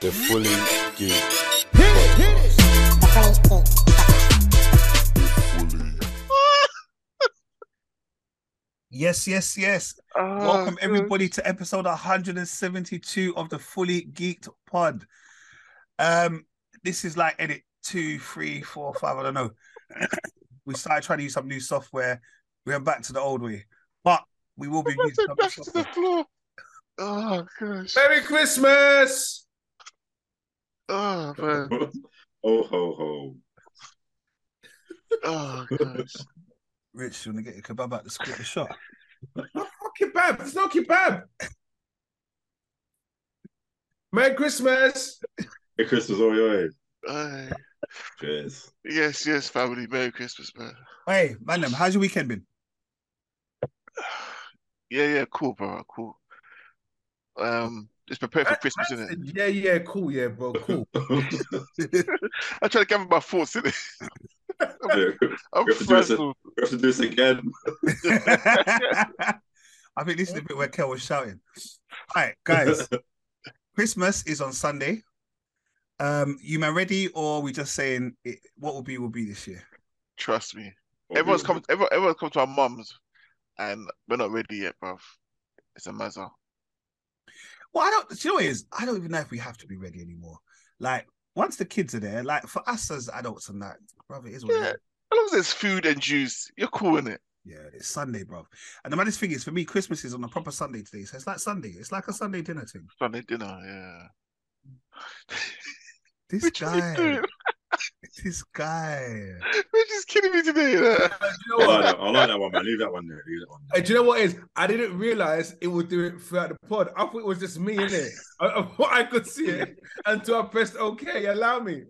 The fully geek. Yes, yes, yes. Oh, Welcome everybody to episode 172 of the Fully Geeked Pod. Um, this is like edit two, three, four, five. I don't know. we started trying to use some new software. We went back to the old way, but we will be using back new to the floor. Oh gosh. Merry Christmas! Oh man. Oh ho ho. Oh gosh. Rich, you want to get your kebab out the split the shot? No kebab. It's not kebab. Merry Christmas! Hey Christmas, oi oi. Aye. Cheers. yes, yes, family. Merry Christmas, man. Hey, man, how's your weekend been? Yeah, yeah, cool, bro. Cool. Um, just prepare for Christmas, isn't it? Yeah, yeah, cool, yeah, bro, cool. I try to gather my thoughts, innit? Yeah, I'm We have to do this- we have to do this again. I think this is the bit where Kel was shouting. All right, guys. Christmas is on Sunday. Um, you man ready, or we just saying it, what will be will be this year? Trust me. Everyone's come. Everyone, everyone's come to our mums, and we're not ready yet, bruv. It's a mazza. Well, I don't. You know what is? I don't even know if we have to be ready anymore. Like once the kids are there, like for us as adults and that, brother, it is what Yeah. As long as there's food and juice, you're cool in it. Yeah, it's Sunday, bro. And the maddest thing is, for me, Christmas is on a proper Sunday today, so it's like Sunday. It's like a Sunday dinner thing. Sunday dinner, yeah. This guy? This guy. You're just kidding me today. innit? Uh, do you I know like, what? that. I like that one, man. Leave that one there. Leave that one there. do you know what is? I didn't realize it would do it throughout the pod. I thought it was just me in it. I, I thought I could see it until I pressed OK. Allow me. I mean,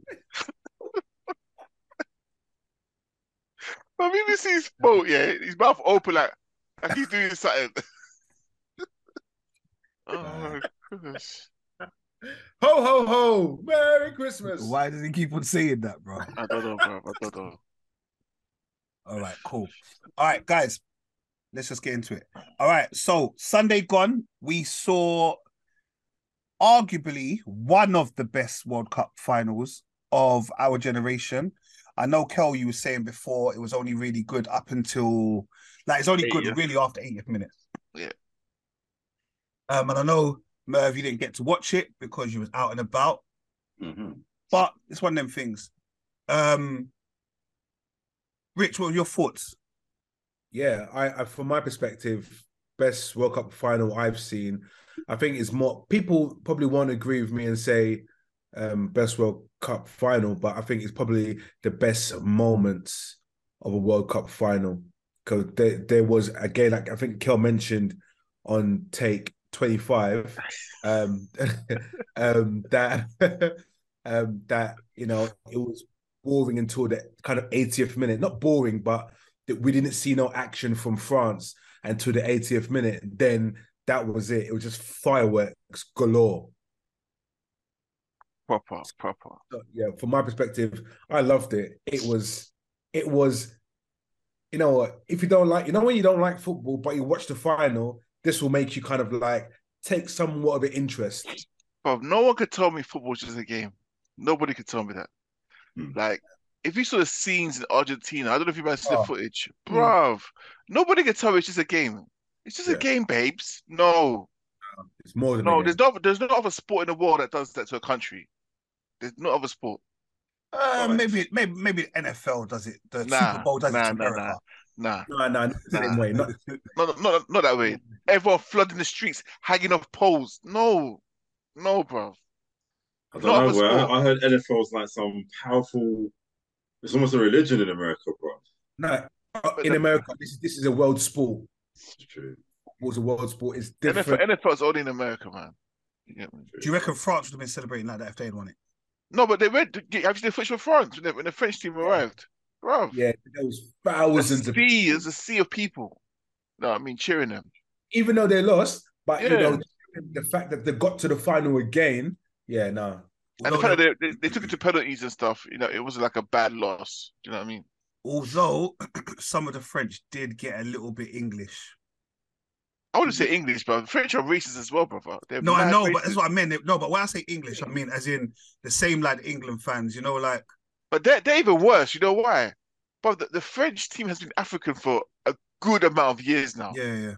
But BBC's boat, yeah, his mouth open like, like he's doing something. oh my gosh. Ho ho ho! Merry Christmas! Why does he keep on saying that, bro? I don't know, bro. I don't know. All right, cool. All right, guys, let's just get into it. All right, so Sunday gone, we saw arguably one of the best World Cup finals of our generation. I know, Kel, you were saying before it was only really good up until like it's only good 80th. really after 80th minutes. Yeah. Um, and I know Merv, you didn't get to watch it because you was out and about, Mhm. but it's one of them things. Um, Rich, what were your thoughts? Yeah, I, I from my perspective, best World Cup final I've seen. I think it's more people probably won't agree with me and say um best World Cup final, but I think it's probably the best moments of a World Cup final. Because there, there was again, like I think Kel mentioned on take 25, um, um that um that you know it was boring until the kind of 80th minute. Not boring, but that we didn't see no action from France until the 80th minute. Then that was it. It was just fireworks galore. Proper, proper. So, yeah, from my perspective, I loved it. It was, it was, you know what? If you don't like, you know, when you don't like football, but you watch the final, this will make you kind of like take somewhat of an interest. Bro, no one could tell me football's just a game. Nobody could tell me that. Hmm. Like, if you saw the scenes in Argentina, I don't know if you guys see Oh. the footage, Hmm. bruv. Nobody could tell me it's just a game. It's just Yeah. a game, babes. No, It's more than no. There's no, there's no other sport in the world that does that to a country. There's no other sport. Uh, maybe, maybe, maybe NFL does it. The Nah, Super Bowl does nah, it to nah, America. Nah, No, no, not the same Nah. way. Not, not, not, not that way. Everyone flooding the streets, hanging off poles. No, no, bruv. I don't know, other I, I heard NFL's like some powerful. It's almost a religion in America, bro. no. In America, this is this is a world sport. It's true. Football's a world sport. It's different. NFL, different. NFL's only in America, man. You get me? Do you reckon France would have been celebrating like that if they had won it? No, but they went. Have you seen the footage from France when the, when the French team arrived? Bruv. Yeah, there was There's thousands a of sea, there's a sea of people. No, I mean cheering them. even though they lost, but you know the fact that they got to the final again. Yeah, no. And the Although, fact that they, they, they took it to penalties and stuff, you know, it wasn't like a bad loss. Do you know what I mean? although some of the French did get a little bit English. I wouldn't say English, but French are racist as well, brother. They're No, I mad know, but that's what I meant. No, but when I say English, I mean as in the same like England fans. You know, like But they're, they're even worse. You know why? But the, the French team has been African for a good amount of years now. yeah, yeah.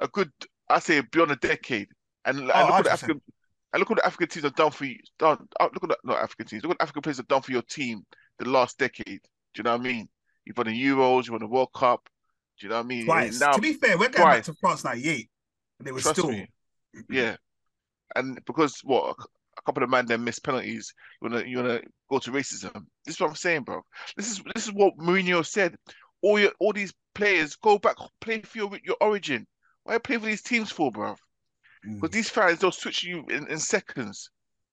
A good, I say, beyond a decade. And, and Oh, look at the African, and look what the African teams have done for you. Done, uh, look at the, not African teams. Look what African players have done for your team the last decade. Do you know what I mean? You've won the Euros, you won the World Cup. Do you know what I mean? Twice. Now, to be fair, we're going back to France '98. They were Trust still. me. Yeah, and because what couple of man then missed penalties, you wanna you wanna go to racism. This is what I'm saying, bro. This is this is what Mourinho said. All your all these players go back play for your your origin. Why play for these teams for, bro? Mm. Because these fans they'll switch you in, in seconds.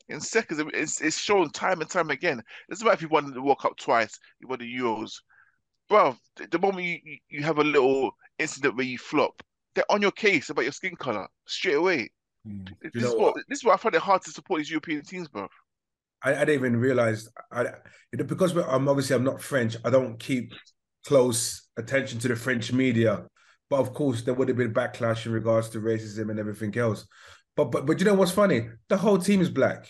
In seconds, it's it's shown time and time again. It's doesn't if you won the World Cup twice, you won the Euros, bro. The, moment you, you you have a little incident where you flop, they're on your case about your skin color straight away. Mm. This is what what? this is why I find it hard to support these European teams, bro. I, I didn't even realize I because we're, I'm obviously I'm not French. I don't keep close attention to the French media, but of course there would have been backlash in regards to racism and everything else. But but but you know what's funny? The whole team is black.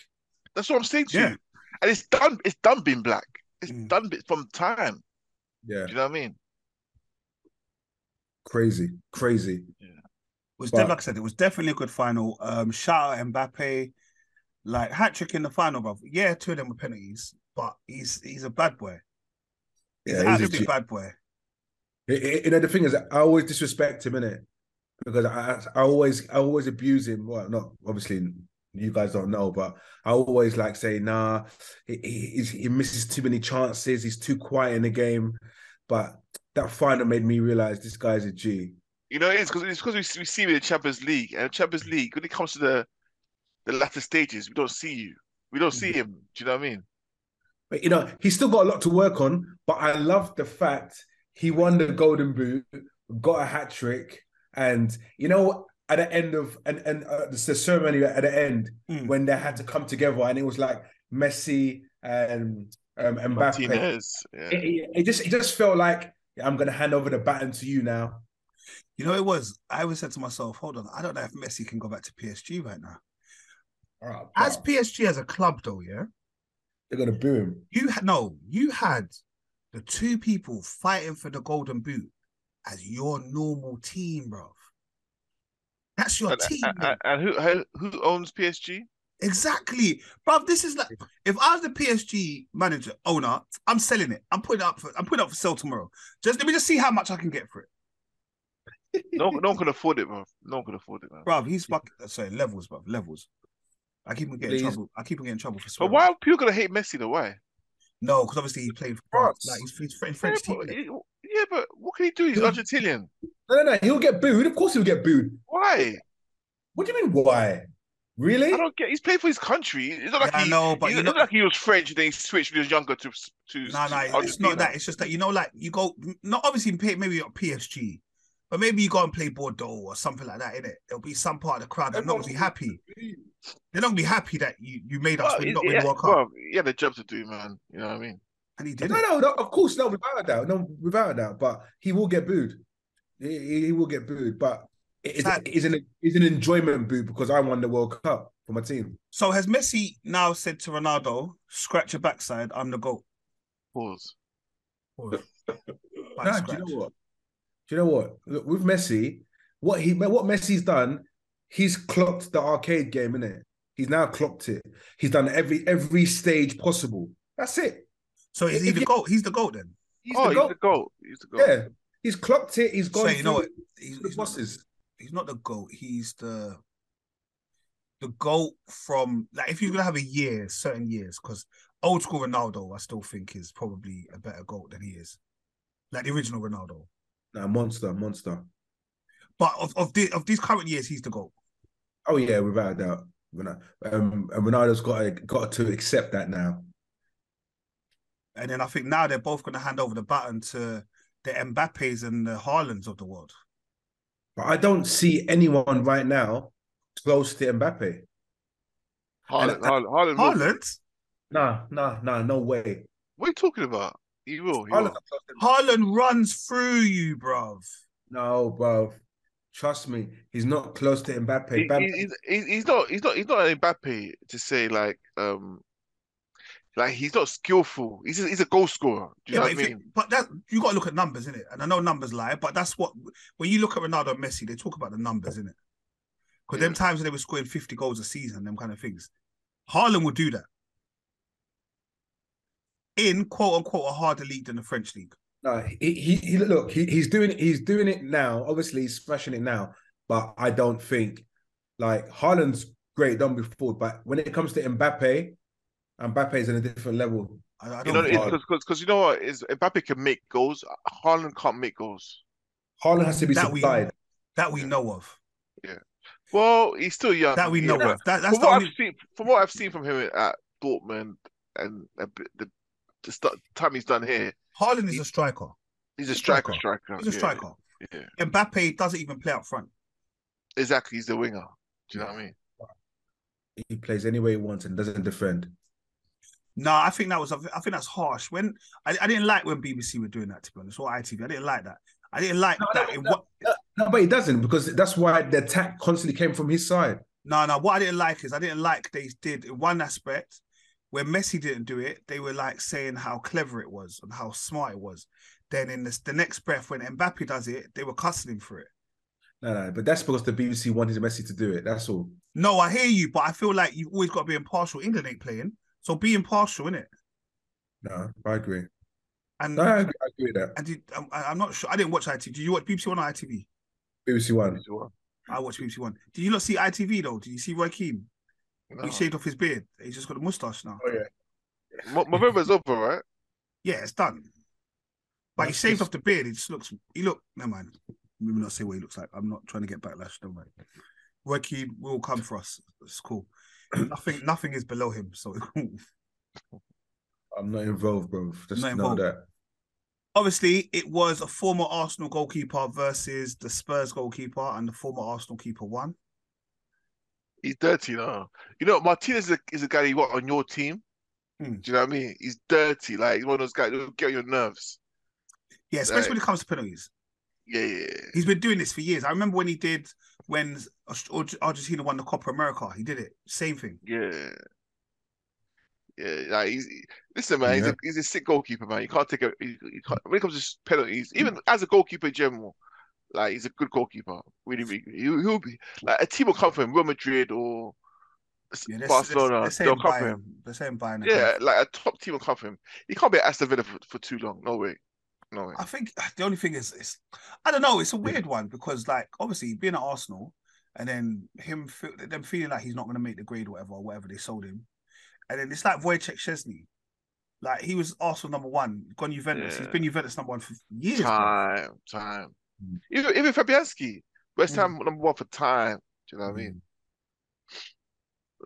That's what I'm saying to Yeah. you. And it's done. It's done being black. It's Mm. done from time. Yeah, Do you know what I mean? crazy, crazy. It was But- def- like I said, it was definitely a good final. Um, shout out Mbappe, like hat trick in the final, bro. Yeah, two of them were penalties, but he's he's a bad boy. He's Yeah, an he's a absolute bad boy. You know the thing is, I always disrespect him in it because I, I always I always abuse him. Well, not obviously you guys don't know, but I always like say, nah, he, he, he misses too many chances. He's too quiet in the game. But that final made me realize this guy's a G. You know, it's because it's because we, see- we see him in the Champions League, and Champions League when it comes to the the latter stages, we don't see you. We don't see him. Do you know what I mean? But you know, he's still got a lot to work on. But I love the fact he won the Golden Boot, got a hat trick, and you know, at the end of and and uh, the ceremony at the end Mm. when they had to come together, and it was like Messi and um, Mbappe. Martinez. Yeah. It, it- it just it just felt like I'm gonna hand over the baton to you now. You know, it was. I always said to myself, hold on, I don't know if Messi can go back to PSG right now. Oh, As. PSG as a club, though, yeah, they're gonna boo him. you had no, you had the two people fighting for the Golden Boot as your normal team, bro. That's your And, uh, team. Uh, and, uh, and who who who owns PSG? Exactly, bro. This is like if I was the PSG manager owner, I'm selling it. I'm putting it up for I'm putting it up for sale tomorrow. Just let me just see how much I can get for it, No, no one can afford it, bro. No one can afford it, man. bro. He's fucking sorry levels, bro. Levels. I keep him getting Please. trouble. I keep him getting trouble for But why are people gonna hate Messi though? Why? No, because obviously he played for France. France. Like he's, he's French, French yeah, team. but, innit? yeah, but what can he do? He's Yeah. Argentinian. No, no, no. He'll get booed. Of course, he'll get booed. Why? What do you mean? Why? Really? I don't get. He's played for his country. It's not like Yeah, I he. know, but it's you not know- like he was French then he switched when he was younger to to. No, to no, it's not that. It's just that you know, like you go, not obviously pay, maybe at PSG, but maybe you go and play Bordeaux or something like that. In it, there'll be some part of the crowd that not gonna be happy. They're not gonna be happy that you you made us Well, when not win yeah, the World Cup, well, he had a job to do, man. You know what I mean? and he did No, no, no. Of course, no. Without a doubt, no, without a doubt. But he will get booed. He, he- he will get booed. But it's, Sad. it's an it's an enjoyment boo because I won the World Cup for my team. So has Messi now said to Ronaldo, "Scratch your backside, I'm the goat." Pause. Or- Nah, Back do you know what? Do you know what? Look, with Messi, what he what Messi's done, he's clocked the arcade game, innit? He's now clocked it. He's done every every stage possible. That's it. So is he the you- goat? He's the goat then. He's oh, the he's goat. the goat. He's the goat. Yeah, he's clocked it. He's gone So you know what? He's, he's not, bosses. he's not the goat. He's the the goat from like if you're gonna have a year, certain years, because old school Ronaldo, I still think is probably a better goat than he is, like the original Ronaldo. Nah, monster, monster. But of of, the, of these current years, he's the goal. Oh yeah, without a doubt. Um, and Ronaldo's got to, got to accept that now. And then I think now they're both gonna hand over the baton to the Mbappes and the Haalands of the world. But I don't see anyone right now close to Mbappe. Haaland, And- Haaland, Haaland will- Haaland, Nah, nah, nah, no way. What are you talking about? He will. He Haaland's will. not close to- Haaland runs through you, bruv. No, bro. trust me, he's not close to Mbappe. He, Mbappe- he's, he's he's not he's not he's not an Mbappe to say like um like he's not skillful. He's a, he's a goal scorer. Do you Yeah, know but, what I if you- mean? but that you got to look at numbers, innit? And I know numbers lie, but that's what when you look at Ronaldo and Messi, they talk about the numbers, innit? Because them times when they were scoring 50 goals a season, them kind of things. Haaland would do that. In quote unquote a harder league than the French league. No, he, he, he look, he, he's doing he's doing it now. Obviously, he's smashing it now, but I don't think like Haaland's great done before. But when it comes to Mbappe, Mbappe is in a different level. I, I You don't know, because because you know what is Mbappe can make goals. Haaland can't make goals. Haaland has to be That we- that we know of. Yeah. Well, he's still young. That we know but of. That, that's From what only I've seen, from what I've seen from him at Dortmund and bit- the the st- time he's done here, Haaland is a striker. he's a striker. striker. Striker. He's a yeah, striker. Yeah, Mbappe doesn't even play up front. exactly. He's the winger. Do you know what I mean? He plays any way he wants and doesn't defend. No, I think that was I think that's harsh. When I, I didn't like when BBC were doing that to be honest, or ITV. I didn't like that. I didn't like No, that. no, It no. No, but he doesn't because that's why the attack constantly came from his side. No, no. What I didn't like is I didn't like they did in one aspect where Messi didn't do it. They were like saying how clever it was and how smart it was. Then in this, the next breath, when Mbappe does it, they were cussing him for it. No, no, but that's because the BBC wanted Messi to do it. That's all. No, I hear you, but I feel like you've always got to be impartial. England ain't playing, so be impartial, innit? No, I agree. And No, I agree, I agree with that. and did, um, I'm, I'm not sure. I didn't watch ITV. Did you watch BBC One or ITV? BBC One. He's one. I watched BBC One. Did you not see ITV though? Did you see Roy Keane? No. He shaved off his beard. He's just got a mustache now. Oh yeah. Mo- November's over, right? Yeah, it's done. But he That's shaved just- off the beard. He just looks. He look. Never mind. Let me not say what he looks like. I'm not trying to get backlash. Don't worry. Roy Keane will come for us. It's cool. nothing. Nothing is below him. So I'm not involved, bro. Just Not know involved. that. obviously, it was a former Arsenal goalkeeper versus the Spurs goalkeeper, and the former Arsenal keeper won. He's dirty now. You know, Martinez is a, is a guy you want on your team. Hmm. Do you know what I mean? He's dirty. Like he's one of those guys that will get on your nerves. Yeah, especially Right. when it comes to penalties. Yeah, yeah, yeah. He's been doing this for years. I remember when he did when Argentina won the Copa America. He did it. Same thing. Yeah. Yeah, like he's listen, man. He's a he's a sick goalkeeper, man. You can't take a you, you can't, when it comes to penalties, even as a goalkeeper in general, like he's a good goalkeeper. Really, really. He'll, he'll be like a team will come for him, Real Madrid or Yeah, they're, Barcelona. they're, they'll come for him. They're saying buying. Yeah, like a top team will come for him. He can't be at Aston Villa for, for too long. No way. No way. I think the only thing is, is I don't know. It's a weird one because, like, obviously being at Arsenal and then him feel, them feeling like he's not going to make the grade, or whatever, or whatever they sold him, and then it's like Wojciech Szczesny. Like he was Arsenal number one, gone Juventus. He's been Juventus number one for years. bro. Time, time. Mm. Even even Fabianski, West Mm. Ham number one for time. Do you know what I mean?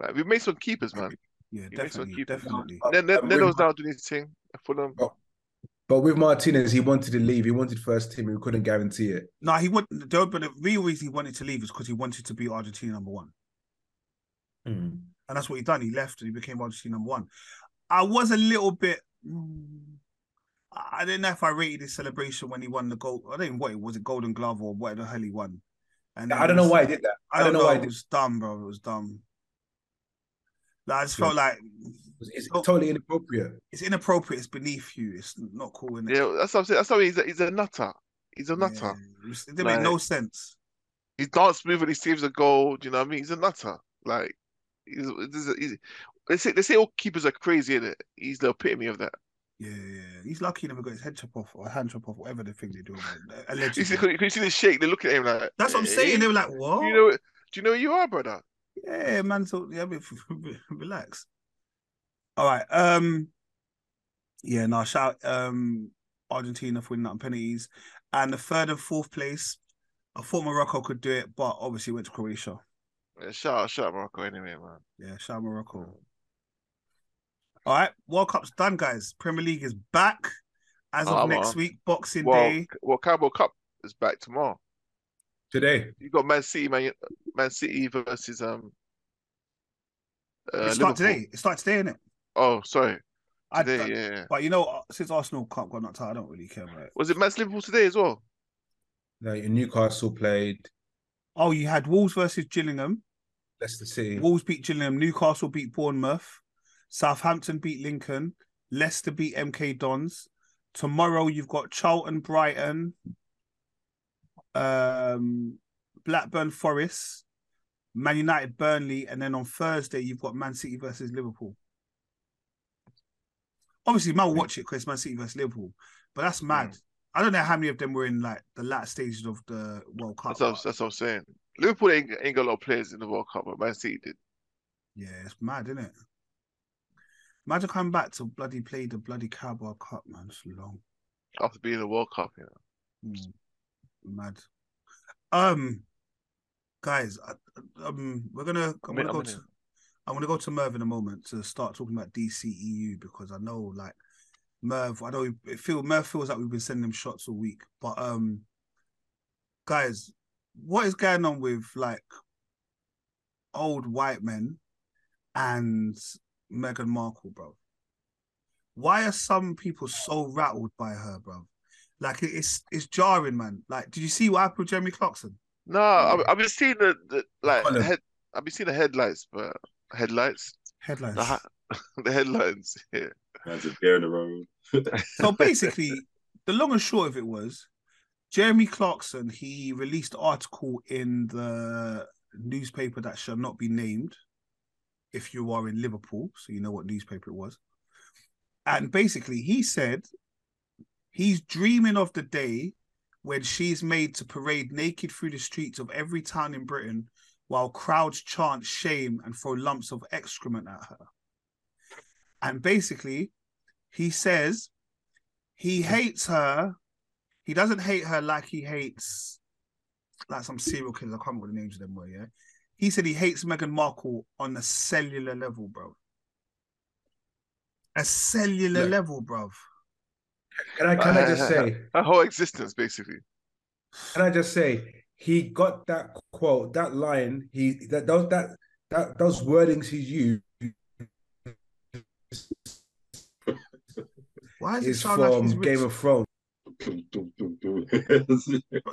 Like we've made some keepers, man. Yeah, He makes some definitely, keepers. definitely. Then then and then with- was down doing his thing. Fulham. But with Martinez, he wanted to leave. He wanted first team. He couldn't guarantee it. No, he would. The, but the real reason he wanted to leave is because he wanted to be Argentina number one. and that's what he done. He left and he became Argentina number one. I was a little bit. mm, I didn't know if I rated his celebration when he won the gold. I don't know what it was, a Golden Glove or what the hell he won. And I don't know why he did that. I don't know. why it was dumb, bro. It was dumb. Like, I just Yeah. felt like It's Oh. totally inappropriate. it's inappropriate. It's beneath you. It's not cool. Innit? Yeah, that's what I'm saying. That's why he's a, he's a nutter. He's a nutter. Yeah, it, was- it didn't make no sense. He dance smooth and he saves a goal. Do you know what I mean? He's a nutter. Like he's, he's, he's they say they say all keepers are crazy in it. He's the epitome of that. Yeah, yeah. He's lucky he never got his head chop off or hand chop off, whatever the thing they do. man. You see, Allegedly. can you see the shake? They look at him like. That's what I'm "Hey, saying. They were like, "What?" Do you know? Do you know who you are, brother? Yeah, man. So yeah, relax. All right. Um. Yeah. No. Shout um Argentina for winning that on penalties, and the third and fourth place. I thought Morocco could do it, but obviously went to Croatia. Yeah, shout out, shout out Morocco anyway, man. Yeah, shout out Morocco. All right, World Cup's done, guys. Premier League is back as of Ah, next man. week, Boxing Well, Day. well, Carabao Cup is back tomorrow. Today, You got Man City, Man, Man City versus um. Uh, it starts today. It starts today, innit? Oh, sorry. I, Today, I- yeah, yeah. But you know, since Arsenal Cup got knocked out, I don't really care about it. Was it Man City Liverpool today as well? like Newcastle played. Oh, you had Wolves versus Gillingham. Leicester City. Wolves beat Gillingham. Newcastle beat Bournemouth. Southampton beat Lincoln. Leicester beat MK Dons. Tomorrow you've got Charlton, Brighton, um, Blackburn Forest, Man United, Burnley, and then on Thursday you've got Man City versus Liverpool. Obviously, man will watch it because Man City versus Liverpool, but that's mad. I don't know how many of them were in like the last stages of the World Cup. That's what, that's what I'm saying. Liverpool ain't, ain't got a lot of players in the World Cup, but Man City did. Yeah, it's mad, isn't it? Imagine coming back to bloody play the bloody Carabao Cup, man. It's long. After being in the World Cup, you know. Mm, mad. Um, guys, I- um, we're gonna. I'm gonna go to. I'm gonna go to Merv in a moment to start talking about DCEU because I know, like, Merv. I know it feel Merv feels like we've been sending him shots all week, but um, guys, what is going on with like old white men and Meghan Markle, bro? Why are some people so rattled by her, bro? Like it's it's jarring, man. Like, did you see what happened with Jeremy Clarkson? No, I've, I've been seeing the, the like Colin. head. I've been seeing the headlights, but headlights, Headlines. the, hi- the headlines. Yeah. That's a beer in the road. So basically, the long and short of it was Jeremy Clarkson, he released an article in the newspaper that shall not be named if you are in Liverpool, so you know what newspaper it was. And basically, he said he's dreaming of the day when she's made to parade naked through the streets of every town in Britain while crowds chant shame and throw lumps of excrement at her. And basically, he says he mm. hates her. He doesn't hate her like he hates like some serial killers. I can't remember what the names of them were. Yeah, he said he hates Meghan Markle on a cellular level, bro. A cellular Look. level, bro. Can I can I just say? Her whole existence, basically. Can I just say? He got that quote, that line. He that those that that those wordings he used Why is, it is sound like he's from rich? Game of Thrones.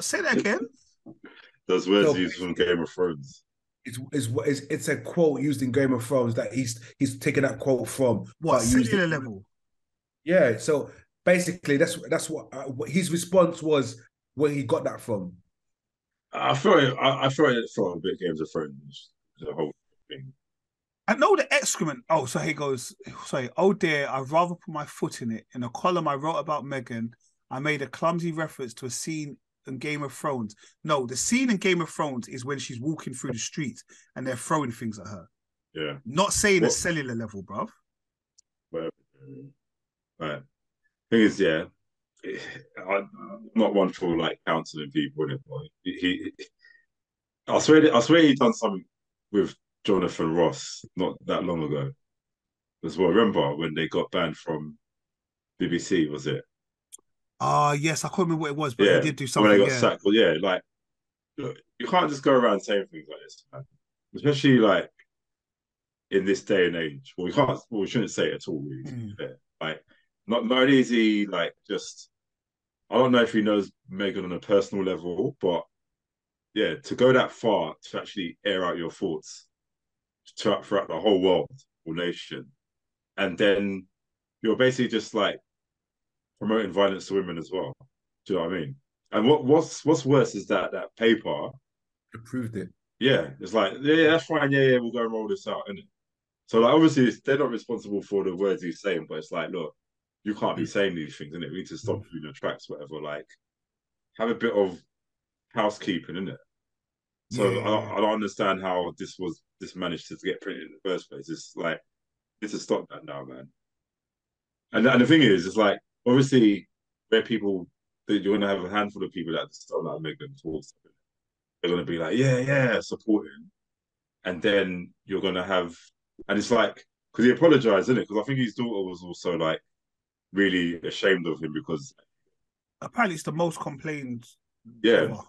Say that again. Those words So- used from Game of Thrones. It's, it's it's it's a quote used in Game of Thrones that he's he's taken that quote from. What but cellular level? Yeah. So basically, that's that's what, uh, what his response was where he got that from. I feel it. I, I feel it from a bit Games of Thrones. The whole thing. I know the excrement. Oh, so he goes, sorry. Oh dear, I'd rather put my foot in it. In a column I wrote about Meghan, I made a clumsy reference to a scene in Game of Thrones. No, the scene in Game of Thrones is when she's walking through the street and they're throwing things at her. Yeah. Not saying a cellular level, bruv. Whatever. Right. Thing is, yeah, eh, I'm not one for like counseling people he, he, I swear, that- I swear he done something with Jonathan Ross not that long ago as well. Remember when they got banned from BBC? Was it? Ah, yes, I can't remember what it was, but Yeah, he did do something. when they got Yeah. sacked. Well, yeah, like look, you can't just go around saying things like this, man. Especially like in this day and age. Well, we can't. Well, we shouldn't say it at all. Really, Mm. Like, not not only is he like just. I don't know if he knows Meghan on a personal level, but yeah, to go that far to actually air out your thoughts to, throughout the whole world or nation, and then you're basically just like promoting violence to women as well. Do you know what I mean? And what what's what's worse is that that paper, Approved it. yeah, it's like yeah, that's fine, yeah, yeah, we'll go and roll this out, is So like obviously they're not responsible for the words he's saying, but it's like, look, you can't be mm. saying these things, innit? We need to stop you in your tracks, whatever. Like, have a bit of housekeeping, innit? So Yeah. I, don't, I don't understand how this was this managed to get printed in the first place. It's like need to stop that now, man. And and the thing is, it's like obviously where people that you're gonna have a handful of people that just don't like Meghan towards them. They're gonna be like, yeah, yeah, supporting, and then you're gonna have, and it's like because he apologized, isn't it? Because I think his daughter was also like really ashamed of him because Apparently, it's the most complained. yeah, ever.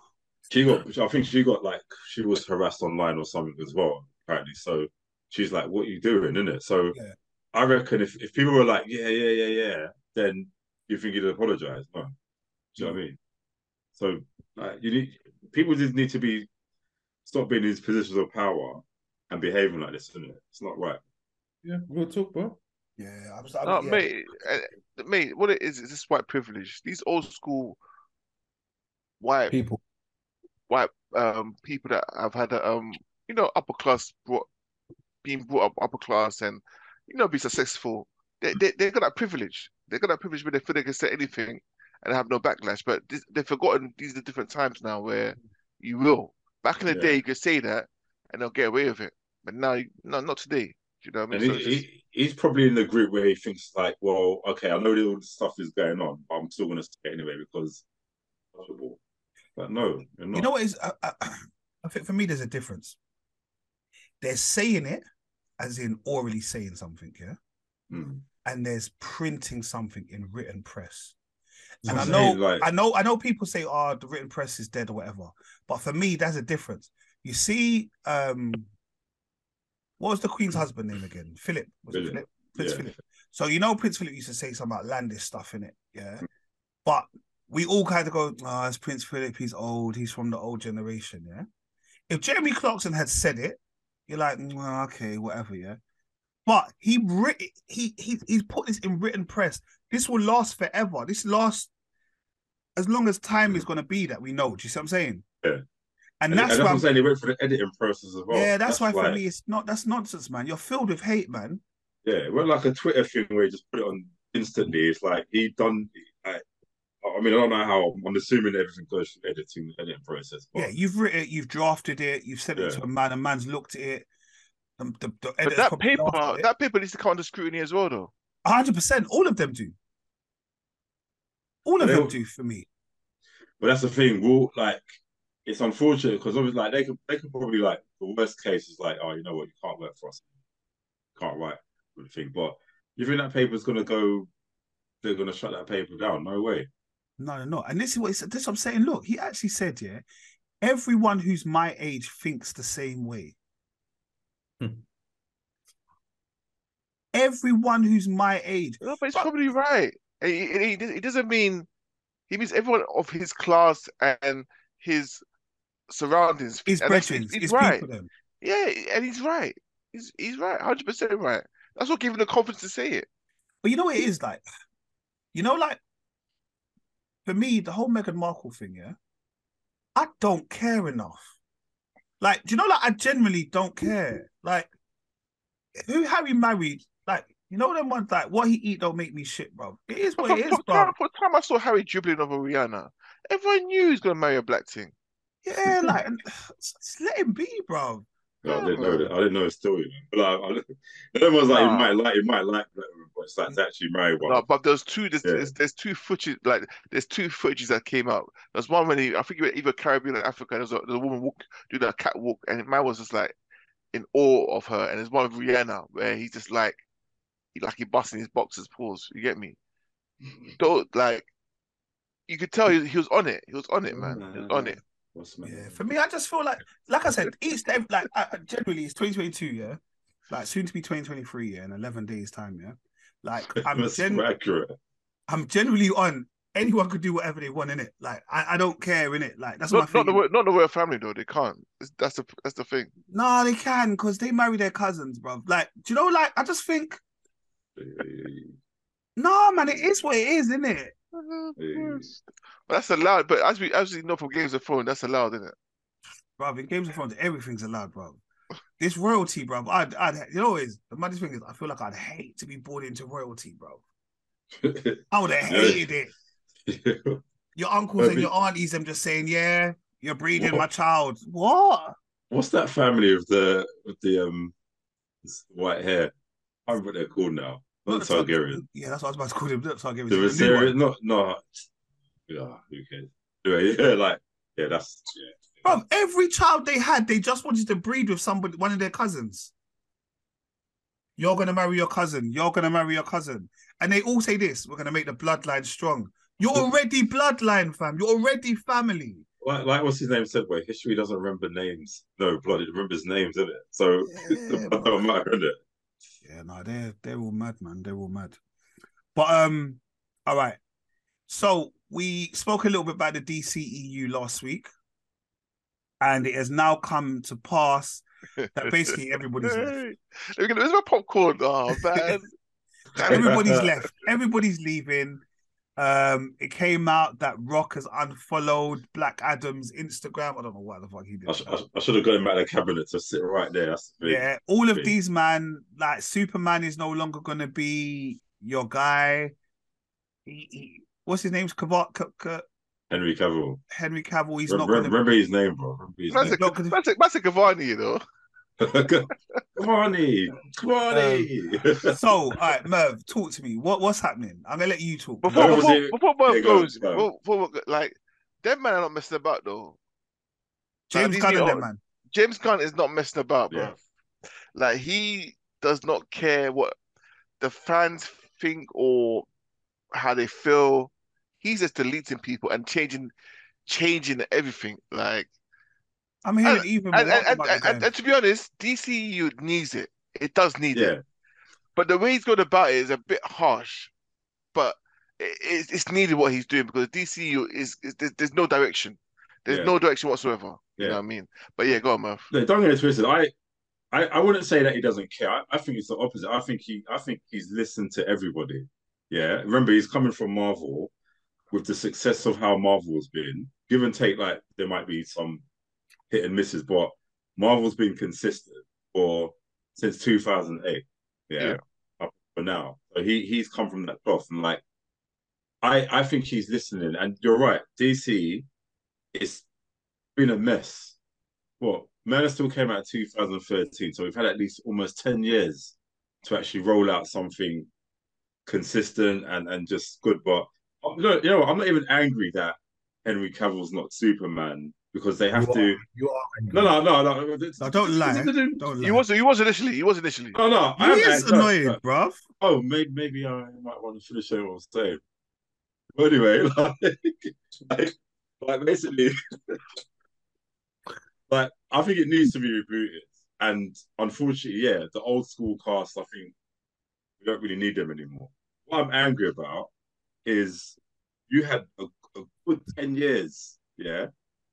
she got I think she got like she was harassed online or something as well, apparently. So she's like, What are you doing, innit? So Yeah. I reckon if, if people were like, Yeah, yeah, yeah, yeah, then you think he'd apologize. No. Do you know what I mean? So like you need people just need to be stop being in these positions of power and behaving like this, isn't it? It's not right. Yeah, we'll talk, bro. Yeah, I'm, I'm, No, yeah. mate, uh, mate, what it is is this white privilege. These old school white People. white um people that have had a um you know upper class brought being brought up upper class and you know be successful. They they they got that privilege. They got that privilege where they feel they can say anything and have no backlash. But this, they've forgotten these are different times now where you will. Back in the Yeah. day, you could say that and they'll get away with it. But now, no, not today. Do you know what I mean? he, So it's just- he, he's probably in the group where he thinks like, well, okay, I know that all this stuff is going on, but I'm still going to stay anyway because possible. But no, you're not. You know what is? I, I, I think for me, there's a difference. They're saying it, as in orally saying something, yeah, Mm. And there's printing something in written press. And I know, like, I know, I know. People say, "Oh, the written press is dead" or whatever. But for me, that's a difference. You see, um, what was the Queen's husband name again? Philip. Was it Philip. Philip? Prince Yeah. Philip. So you know, Prince Philip used to say some outlandish stuff in it, yeah. But we all kind of go, "Oh, it's Prince Philip. He's old. He's from the old generation." Yeah. If Jeremy Clarkson had said it, you're like, "Mm, okay, whatever, yeah. But he writ- he he he's put this in written press. This will last forever. This lasts as long as time is going to be that we know. Do you see what I'm saying? Yeah. And, and, that's and why, I'm saying. He went for the editing process as well. yeah, that's, why for me it's not that's nonsense, man. You're filled with hate, man. Yeah, it wasn't like a Twitter thing where he just put it on instantly. It's like he done. Like, I mean, I don't know how. I'm assuming everything goes through editing, editing process. But Yeah, you've written it, you've drafted it, you've sent it Yeah. to a man, a man's looked at it. The, the, the but that paper, laughed at it. that paper needs to come under scrutiny as well, though. hundred percent, all of them do. All of They them do for me. But that's the thing. We'll like. It's unfortunate because obviously, like they could, they could probably like the worst case is like, oh, you know what, you can't work for us, can't write with the thing. But you think that paper's gonna go? They're gonna shut that paper down? No way. No, no, no. And this is what. This is what I'm saying. Look, he actually said, yeah, everyone who's my age thinks the same way. Hmm. Everyone who's my age. No, but he's But- probably right. And He, he, he- it doesn't mean he means everyone of his class and his surroundings. His brethren, he's his right. people. Yeah, and he's right. He's he's right, hundred percent right. That's what gave him the confidence to say it. But you know what it is like? You know, like for me, the whole Meghan Markle thing, yeah, I don't care enough. Like, do you know, like I genuinely don't care. Like, who Harry married, like, you know them ones like what he eat don't make me shit, bro. It is what From, it is, from bro. time, from time I saw Harry dribbling over Rihanna, everyone knew he was gonna marry a black thing. Yeah, like just let him be, bro. No, I didn't know that. I didn't know the story. Man. But like, I, that was like Nah. you might like, you might like black women, but it's like to actually marry one. No, but there's two. There's, Yeah. there's there's two footage like there's two footages that came out. There's one when he I think he went either Caribbean or Africa. And there's a, there's a woman walk doing a catwalk, and man was just like in awe of her. And there's one with Rihanna where he's just like he like he busting his boxers pause. You get me? Don't like you could tell he, he was on it. He was on it, man. He was on it. Yeah, for me, I just feel like, like I said, each day, like I, I- generally, it's 2022, yeah, like soon to be 2023, yeah, in 11 days time, yeah. Like I'm That's gen- accurate. I'm generally on. Anyone could do whatever they want in it. Like I, I don't care in it. Like that's Not, my not the thing. way, not the royal family though. They can't. It's- That's the that's the thing. No, they can because they marry their cousins, bro. Like, do you know? Like, I just think, no, man, it is what it is, isn't it? But that's allowed. But as we as we know from Games of Thrones, that's allowed, isn't it? Bro, in Games of Thrones, everything's allowed, bro. This royalty, bro. I'd, I'd, you know, what it is the maddest thing is, I feel like I'd hate to be born into royalty, bro. I would have Yeah. hated it. Your uncles and your aunties, them just saying, "Yeah, you're breeding What? my child." What? What's that family of the of the um white hair? I remember what they're called now. Not Tar- Targaryen. Yeah, that's what I was about to call him. Not Targaryen. The. Viserys, not no. Yeah, who cares? Anyway, yeah, like yeah, that's yeah. Bro, every child they had, they just wanted to breed with somebody, one of their cousins. You're gonna marry your cousin. You're gonna marry your cousin, and they all say this: "We're gonna make the bloodline strong." You're already bloodline, fam. You're already family. Like, like what's his name said, where history doesn't remember names. No, blood, it remembers names, isn't it? So Yeah, it don't matter, isn't it? Yeah, no, they're they're all mad, man. They're all mad. But um, all right. So we spoke a little bit about the DCEU last week. and it has now come to pass that basically everybody's left. Hey, Where's my popcorn? Oh man. Everybody's left. Everybody's leaving. Um, it came out that Rock has unfollowed Black Adam's Instagram. I don't know what the fuck he did. I, sh- I, should have got him out of the cabinet to sit right there. That's the yeah, all of big. these man, like Superman, is no longer gonna be your guy. He, he, what's his name's Cav- C- C- Henry Cavill. Henry Cavill. He's Remember, not gonna. remember his name, bro. Remember his That's name. a, No, 'cause- that's a, that's a Cavani, you know. Come on, E. Come on, E. So, all right, Merv, talk to me. What what's happening? I'm gonna let you talk. Before Where before, before Merv Yeah, goes, go on. before, before, like them man are not messing about though. James these Gunn and them, man. James Gunn is not messing about, bro. Yeah. Like he does not care what the fans think or how they feel. He's just deleting people and changing, changing everything. Like I'm hearing even more and and, and, and, and, to be honest, DCU needs it. It does need yeah, it. But the way he's going about it is a bit harsh. But it, it's, it's needed what he's doing because DCU is, is there's, there's no direction. There's Yeah. no direction whatsoever. You know what I mean? But yeah, go on, Murph. No, don't get it twisted. I, I, I wouldn't say that he doesn't care. I, I think it's the opposite. I think he, I think he's listened to everybody. Yeah, remember he's coming from Marvel with the success of how Marvel's been. Give and take, like there might be some hit and misses, but Marvel's been consistent for since 2008. Yeah, Yeah. up for now. So he he's come from that cloth, and like, I I think he's listening. And you're right, DC, it's been a mess. What Man of Steel came out in 2013, so we've had at least almost 10 years to actually roll out something consistent and and just good. But no, you know. I'm not even angry that Henry Cavill's not Superman because they have You to. are- you are angry. No, no, no, no. No, don't lie. Don't lie. He was he was initially. He was initially. No, no. He I am is angry. No, annoying, no. bruv. Oh, maybe maybe I might want to finish what I was saying. But anyway, like, like, like basically, like I think it needs to be rebooted. And unfortunately, yeah, the old school cast, I think we don't really need them anymore. What I'm angry about is you had a, a good 10 years, yeah,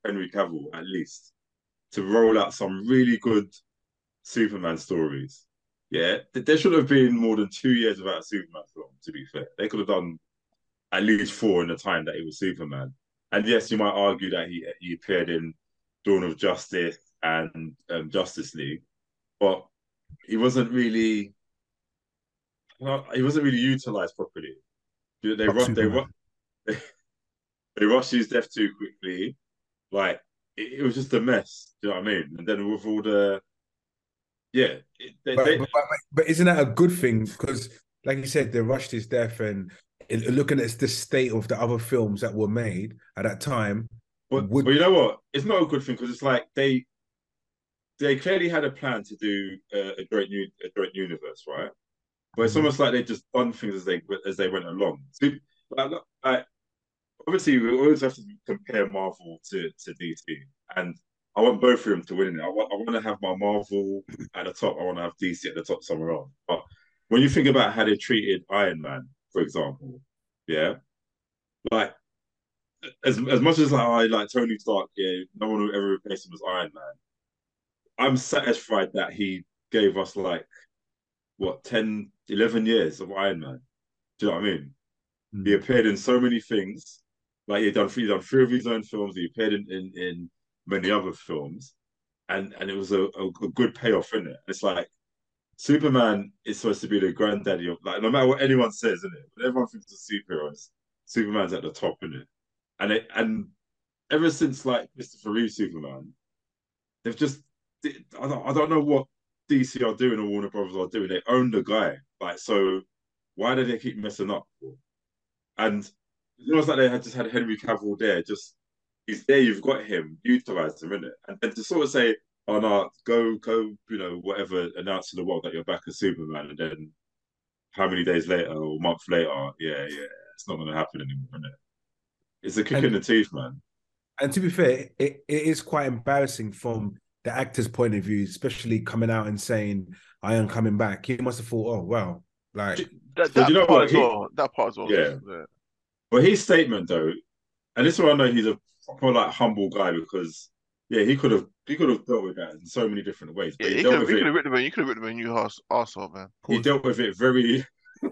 Henry Cavill at least, to roll out some really good Superman stories. Yeah, there should have been more than two years without a Superman film. To be fair, they could have done at least four in the time that he was Superman. And yes, you might argue that he he appeared in Dawn of Justice and um, Justice League, but he wasn't really. Well, he wasn't really utilized properly. They rushed, they, ru- they rushed his death too quickly. Like it, it was just a mess. Do you know what I mean? And then with all the, yeah, it, they, But, they, but, but, but isn't that a good thing? Because, like you said, they rushed his death, and it, looking at the state of the other films that were made at that time, But, would- but you know what? It's not a good thing because it's like they they clearly had a plan to do a, a joint new a joint universe, right? But it's Mhm. almost like they just done things as they as they went along. So, like, like, obviously, we always have to compare Marvel to to DC, and I want both of them to win it. I want I want to have my Marvel at the top. I want to have DC at the top somewhere else. But when you think about how they treated Iron Man, for example, yeah, like as as much as like I like Tony Stark, yeah, no one will ever replace him as Iron Man. I'm satisfied that he gave us like what 10, 11 years of Iron Man. Do you know what I mean? He hmm. appeared in so many things. Like he done he done three of his own films. He appeared in in, in many other films, and and it was a, a, a good payoff in it. It's like Superman is supposed to be the granddaddy of like no matter what anyone says, isn't it? When everyone thinks of superheroes, Superman's at the top, in it? And it and ever since like Christopher Reeve Superman, they've just I don't I don't know what DC are doing or Warner Brothers are doing. They own the guy, like so. Why do they keep messing up? And it's almost like they had just had Henry Cavill there. Just he's there. You've got him. Utilize him in it, and then to sort of say, "Oh no, go go," you know, whatever, announce to the world that you're back as Superman, and then how many days later or month later, yeah, yeah, it's not going to happen anymore, is it? It's a kick And- in the teeth, man. And to be fair, it, it is quite embarrassing from the actor's point of view, especially coming out and saying, I am coming back. He must have thought, oh, wow. Like, That, that you know part what? as He- well. That part as well. Yeah. But his statement, though, and this is why I know he's a proper like humble guy because yeah, he could have he could have dealt with that in so many different ways. But Yeah, he, dealt could have with you could it. have written him. You could have written him a new house arsehole, man. He dealt with it very.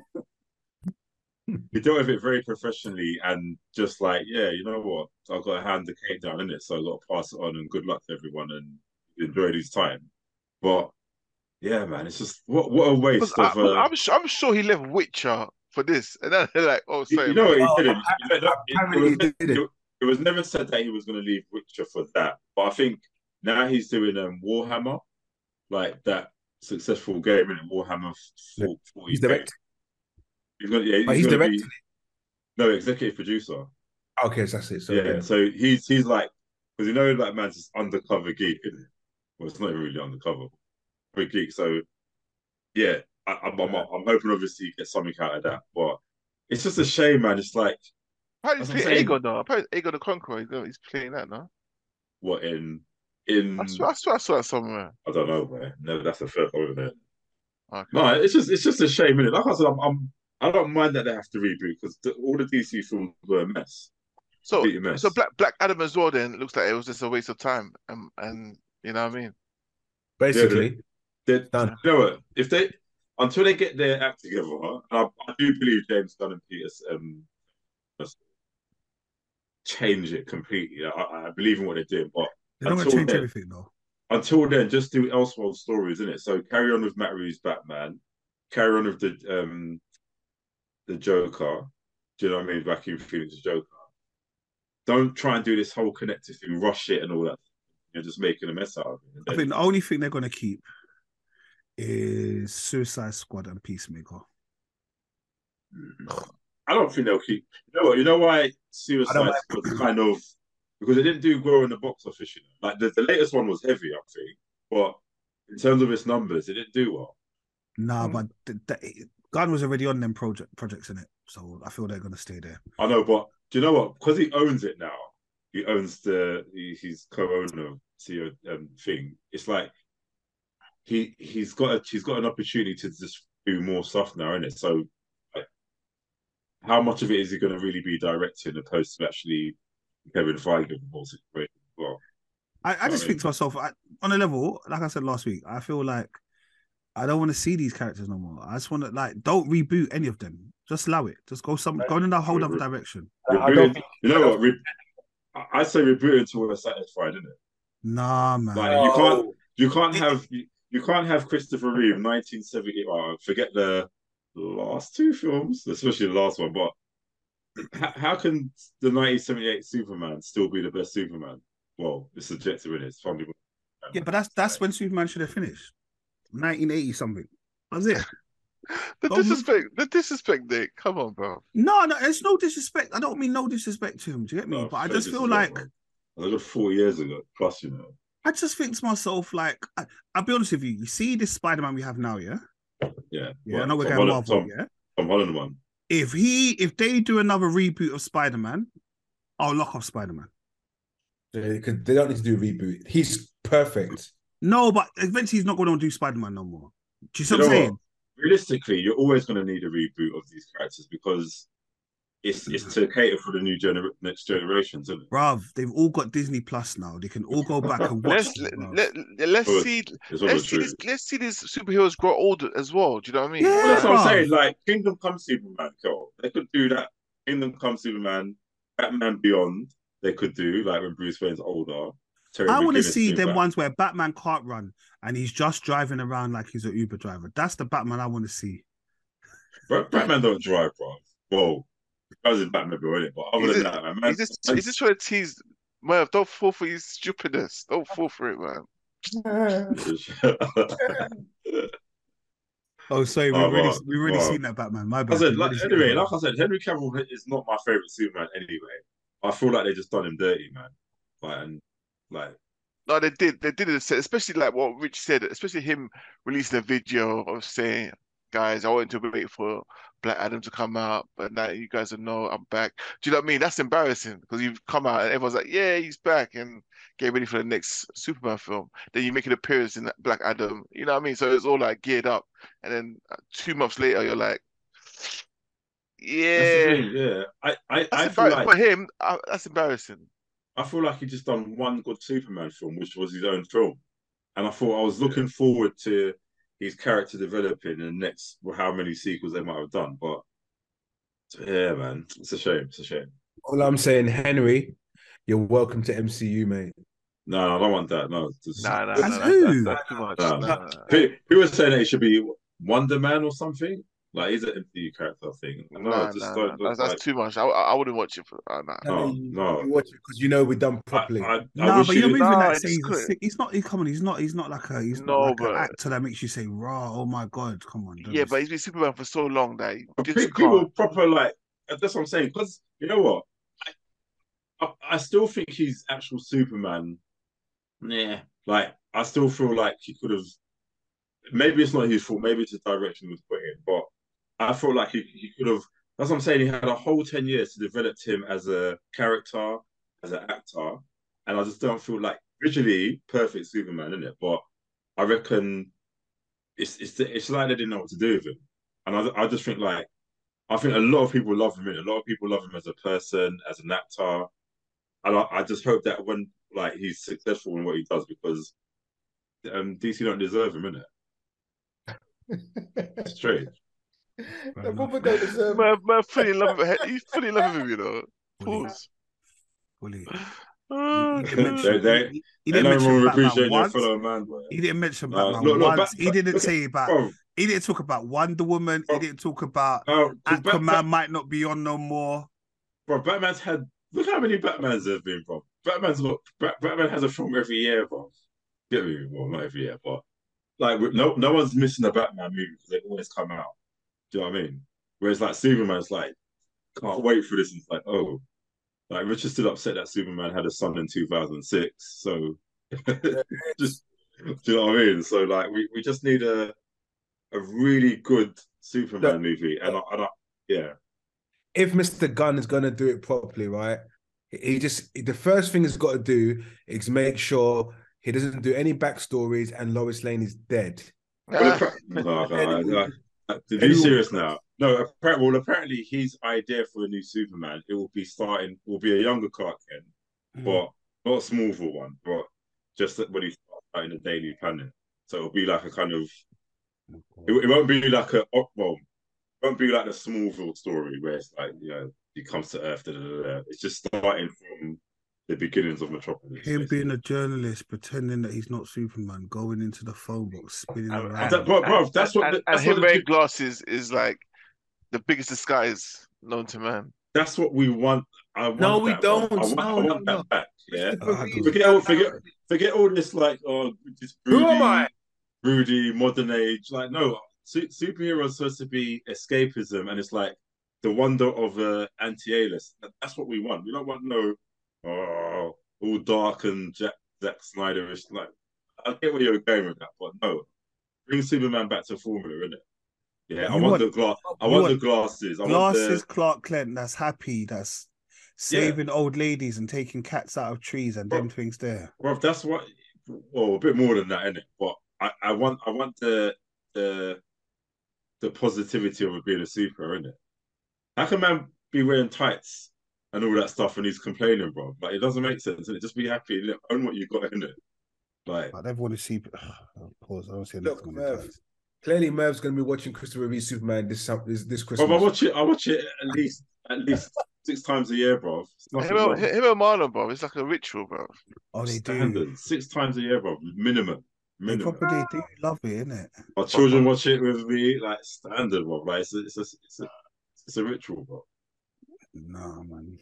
he dealt with it very professionally and just like, yeah, you know what? I've got to hand the cake down in it, so I've got to pass it on. And good luck to everyone and enjoy his time. But yeah, man, it's just what what a waste of. I, Uh, I'm sure I'm sure he left Witcher for this, and then they're like, oh, you, sorry, you know what he Oh, didn't. I- You know, that- it- it was- he didn't. it- it was never said that he was going to leave Witcher for that, but I think now he's doing um, Warhammer, like that successful game in Warhammer. 40, He's games. directing. He's going, yeah, he's gonna directing. Be, no, executive producer. Okay, so that's it. So yeah, yeah. so he's he's like because you know like man's just undercover geek, isn't it? Well, it's not even really undercover, but geek. So yeah, I, I'm, I'm I'm hoping obviously he gets something out of that, but it's just a shame, man. It's like Apparently That's he's I'm playing. Aegon now. Apparently Aegon the Conqueror. He's, playing that now. what in in I swear, I swear I saw that somewhere. I don't know, man. No, that's the first one, isn't it? Okay. No, it's just it's just a shame, innit? Like I said, I'm, I'm I don't mind that they have to reboot because the, all the DC films were a mess. So, complete mess. so Black Black Adam as well. Then looks like it was just a waste of time. And and you know what I mean. Basically, They, Done. You know what? If they until they get their act together, I, I do believe James Gunn and Peters um must change it completely. I, I believe in what they're doing, but They're not change then. everything though. until then, just do Elseworld stories, isn't it? So carry on with Matt Reeves Batman, carry on with the um the Joker. Do you know what I mean? Joaquin Phoenix Joker. Don't try and do this whole connected thing, rush it and all that. You're just making a mess out of it. I think the only thing they're gonna keep is Suicide Squad and Peacemaker. I don't think they'll keep. You know what? You know why Suicide like- was kind of because it didn't do well in the box office. You know? Like the, the latest one was heavy, I think, but in terms of its numbers, it didn't do well. Nah, Mm. but the, the, Gunn was already on them project projects in it, so I feel they're gonna stay there. I know, but do you know what? Because he owns it now, he owns the he, he's co-owner of CEO um, thing. It's like he he's got a, he's got an opportunity to just do more stuff now, isn't it? So, like, how much of it is he going to really be directing opposed to actually Kevin Feige with the whole situation? as Well, I, I just Right. think to myself, I, on a level, like I said last week, I feel like I don't want to see these characters no more. I just want to like don't reboot any of them. Just allow it. Just go some go in a whole other direction. I Rebooting- don't think you know what? Re- I I say reboot until we're satisfied, isn't it? Nah, man. Like you can't oh. you can't have you, you can't have Christopher Reeve 1970. Oh, forget the last two films, especially the last one. But how, how can the 1978 Superman still be the best Superman? Well, it's subjective, is it? Some people. Yeah, but that's that's when Superman should have finished. 1980 something. That's it. The Don't- disrespect, the disrespect, Nick. Come on, bro. No, no, it's no disrespect. I don't mean no disrespect to him. Do you get me? No, but I just feel like like I got four years ago plus, you know. I just think to myself, like I, I'll be honest with you. You see this Spider-Man we have now, yeah, Yeah, yeah. I know we're Tom going Holland- Marvel, Tom, yeah. Tom Holland one. If he, if they do another reboot of Spider-Man, I'll lock off Spider-Man. they, could- they don't need to do a reboot. He's perfect. No, but eventually he's not going to do Spider-Man no more. Do you see You what I'm saying? what? Realistically, you're always going to need a reboot of these characters because it's it's mm. to cater for the new gener- next generations, isn't it? Bruv, they've all got Disney Plus now. They can all go back and watch. Let's it, let, bruv. let, let's see let's see this let's see these superheroes grow older as well. Do you know what I mean? Yeah. Well, that's what I'm saying. Like Kingdom Come Superman, Joel. They could do that. Kingdom Come Superman, Batman Beyond. They could do like when Bruce Wayne's older. Terry I want to see them Bat- ones where Batman can't run and he's just driving around like he's an Uber driver. That's the Batman I want to see. But Batman don't drive, bro. Whoa, that was in Batman, bro, innit? But other Is than it- that, man, man He's just he's just trying to tease Man, don't fall for his stupidness. Don't fall for it, man. Oh, sorry, we've Oh, already wow. we've already Wow. seen that Batman. My I bad. said, like, already anyway, that. like I said, Henry Cavill is not my favorite Superman anyway. I feel like they just done him dirty, man. Like, and like, No, they did. They did it, especially like what Rich said, especially him releasing a video of saying, guys, I wanted to wait for Black Adam to come out, but now you guys know I'm back. Do you know what I mean? That's embarrassing because you've come out and everyone's like, yeah, he's back and get ready for the next Superman film. Then you make an appearance in Black Adam. You know what I mean? So it's all like geared up. And then uh, two months later, you're like, yeah. yeah. I, I, I feel like for him. Uh, that's embarrassing. I feel like he just done one good Superman film, which was his own film, and I thought I was looking forward to his character developing in the next well, how many sequels they might have done. But yeah, man, it's a shame. It's a shame. All I'm saying, Henry, you're welcome to MCU, mate. No, no I don't want that. No, just, Nah, nah, As who? that's, that's too. No. Pe- People were saying that it should be Wonder Man or something. Like he's an MCU character, thing. No, Nah, just nah, don't. nah. look That's, that's like- too much. I, I I wouldn't watch it for. Uh, nah. No, you, no. you watch it because you know we're done properly. I, I No, wish but you're moving Nah, that it's saying he's, sick- he's not. He, come on, he's not. He's not like a. He's No, not like but- an actor that makes you say, "Raw, oh my god, come on." Yeah, but he's been Superman for so long that he just pe- can't. people proper like that's what I'm saying. Because you know what, I, I, I still think he's actual Superman. Yeah, like I still feel like he could have. Maybe it's not his fault. Maybe it's the direction he was put in. But I feel like he, he could have. That's what I'm saying. He had a whole ten years to develop him as a character, as an actor, and I just don't feel like visually perfect Superman in it. But I reckon it's it's it's like they didn't know what to do with him, and I I just think like I think a lot of people love him. A lot of people love him as a person, as an actor, and I, I just hope that when like he's successful in what he does, because um, DC don't deserve him, innit? It's true. The proper don't deserve- Man, man, fully in love with him. He's fully in love with him, you know. Pause. Fully. He, he didn't mention. they- he, he didn't mention will Batman once. man. He didn't mention Uh, Batman look, look, once. He didn't say about. Bro, He didn't talk about Wonder Woman. He didn't talk about bro, Bat- Aquaman. Bat- might not be on no more. bro, Batman's had look how many Batmans there's been, bro. Batman's got Batman has a film every year, bro. Get me? Well, not every year, but like no no one's missing a Batman movie because they always come out. Do you know what I mean? Whereas like Superman's like can't wait for this. And it's like oh, like Richard's still upset that Superman had a son in 2006. So just do you know what I mean? So like we, we just need a a really good Superman movie, and I, and I, yeah. if Mr. Gunn is going to do it properly, right? He just the first thing he's got to do is make sure he doesn't do any backstories and Lois Lane is dead. Ah, To be serious now. No, apparently, well, apparently his idea for a new Superman, it will be starting, will be a younger Clark Kent, Mm. but not a Smallville one, but just when he starts out in the Daily Planet. So it'll be like a kind of, it, it won't be like a, well, it won't be like the Smallville story where it's like, you know, he comes to Earth, da, da, da, da. it's just starting from the beginnings of Metropolis. Him basically. being a journalist, pretending that he's not Superman, going into the phone box, spinning And- around. that- bro, bro, that's what, and, and that's him what the wearing glasses is like the biggest disguise known to man. That's what we want. I want No, we that, bro. don't. I want, No, I want no, that no. back. Yeah. Oh, Forget all, forget, forget all this like oh, just Who am I? Rudy, modern age. Like no, su- superheroes are supposed to be escapism, and it's like the wonder of uh, anti-A-list. That's what we want. We don't want no oh all dark and Jack Zack Snyderish. Like I get where you're going with that, but no, bring Superman back to formula, innit? Yeah, I want, want- the glass. I want, want the glasses. I Glasses want Clark Kent that's happy, that's saving old ladies and taking cats out of trees and them things there. Well, that's what. Well, a bit more than that, innit? But I, I want, I want the the the positivity of it being a super, innit? How can man be wearing tights and all that stuff and he's complaining, bro? Like it doesn't make sense. And just be happy, innit? own what you got, in it. Like, I But everyone is super. Pause. I don't see Look, Merv, the. Clearly, Merv's going to be watching Christopher Reeve Superman this this, this bro, Christmas. I watch it. I watch it at least at least six times a year, bro. It's nothing Him, and- him and Marlon, bro, it's like a ritual, bro. Oh, they do. Standard six times a year, bro. Minimum. They Minimum. probably do love it, innit? Our children watch it with me, like standard, bro. Like it's a, it's a, it's a, it's a ritual, bro. Nah, man.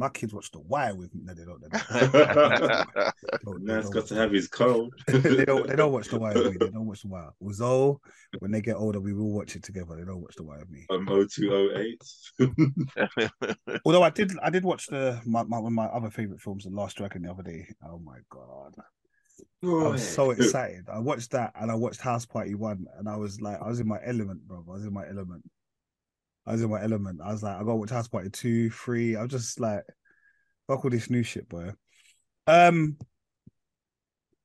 My kids watch The Wire with me. No, they don't. They don't. They don't- they Man's don't got watch to The- have his code. they don't. They don't watch The Wire with me. They don't watch The Wire. With Zoe, when they get older, we will watch it together. They don't watch The Wire with me. um, 0208. Although I did, I did watch the my, my one of my other favorite films, The Last Dragon, the other day. Oh my god, I was so excited. I watched that and I watched House Party One, and I was like, I was in my element, bro. I was in my element. I was in my element. I was like, I got watch House Party Two, Three. I was just like, fuck all this new shit, boy. Um.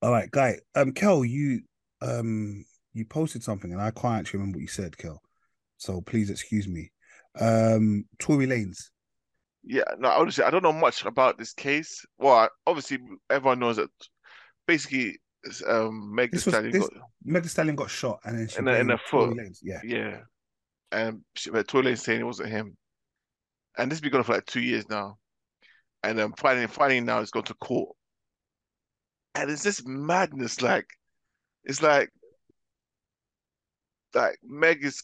All right, guy. Um, Kel, you um you posted something and I can't actually remember what you said, Kel. So please excuse me. Um, Tory Lanez. Yeah, no, I honestly, I don't know much about this case. Well, I- obviously, everyone knows that basically, um, Meg Thee Stallion got Meg Thee Stallion got shot and then she In the- in Tory foot. Yeah. Yeah. And but Lanez saying it wasn't him. And this has been going on for like two years now. And then finally, finally now it's gone to court. And it's this madness, like, it's like, like Meg is,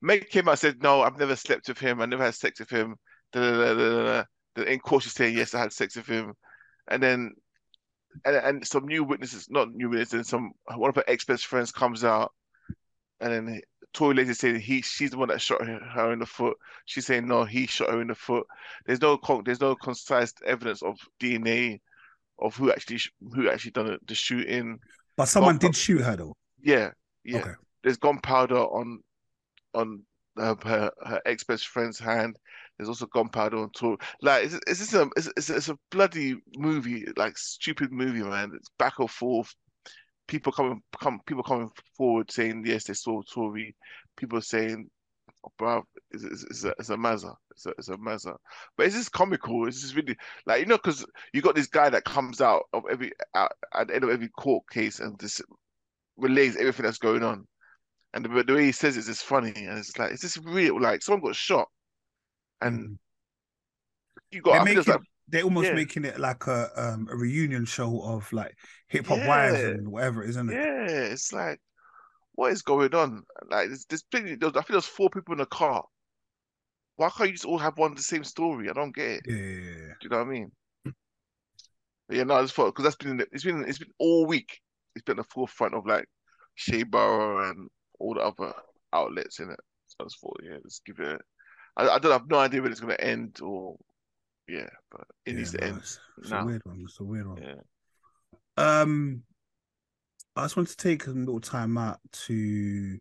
Meg came out and said, no, I've never slept with him. I never had sex with him. Da, da, da, da, da, in court she's saying, yes, I had sex with him. And then, and, and some new witnesses, not new witnesses, and some, one of her ex-best friends comes out and then Tory is saying he she's the one that shot her, her in the foot. She's saying no, he shot her in the foot. There's no con there's no concise evidence of DNA of who actually sh- who actually done the, shooting. But someone Gunpowder- did shoot her though. Yeah, yeah. Okay. There's gunpowder on on uh, her her ex best friend's hand. There's also gunpowder on Tory. Like it's it's just a it's, it's, it's a bloody movie, like stupid movie, man. It's back and forth. People coming come people coming forward saying yes they saw Tory. People saying, oh, bruv, it's, it's, it's a it's a mazza. It's a it's a mazza. But it's just comical. It's just really like you know because you got this guy that comes out of every out, at the end of every court case and just relays everything that's going on. And the, the way he says it is just funny, and it's like, is this real? Like someone got shot, and Mm. you got. They're I it's making, like, they're almost yeah. making it like a um a reunion show of like hip hop wives Yeah. and whatever, isn't it? yeah, it's like, what is going on? Like, there's, there's plenty. There was, I think there's four people in a car. Why can't you just all have one the same story? I don't get it. Yeah. Do you know what I mean? But yeah, no, I just thought because that's been it's been it's been all week. It's been at the forefront of like Shea Borough and all the other outlets in it. So I just thought, yeah, let's give it. I I don't have no idea when it's gonna end or yeah, but it Yeah, needs to no, end It's, it's a weird one. It's a weird one. Yeah. Um, I just want to take a little time out to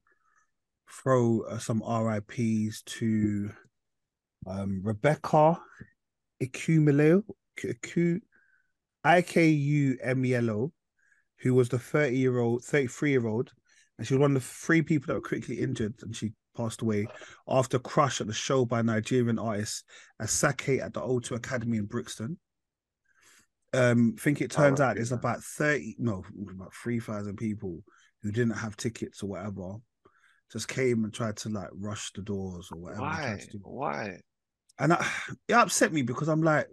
throw uh, some RIPS to um Rebecca Ikumelo, Iku, I K U M E L O, who was the 30 year old, 33 year old, and she was one of the three people that were critically injured, and she passed away after crush at the show by Nigerian artist Asake at the O2 Academy in Brixton. Um, I think it turns Oh, out there's yeah. about 30, no, about 3,000 people who didn't have tickets or whatever, just came and tried to like rush the doors or whatever. Why? to do. Why? And I, it upset me because I'm like,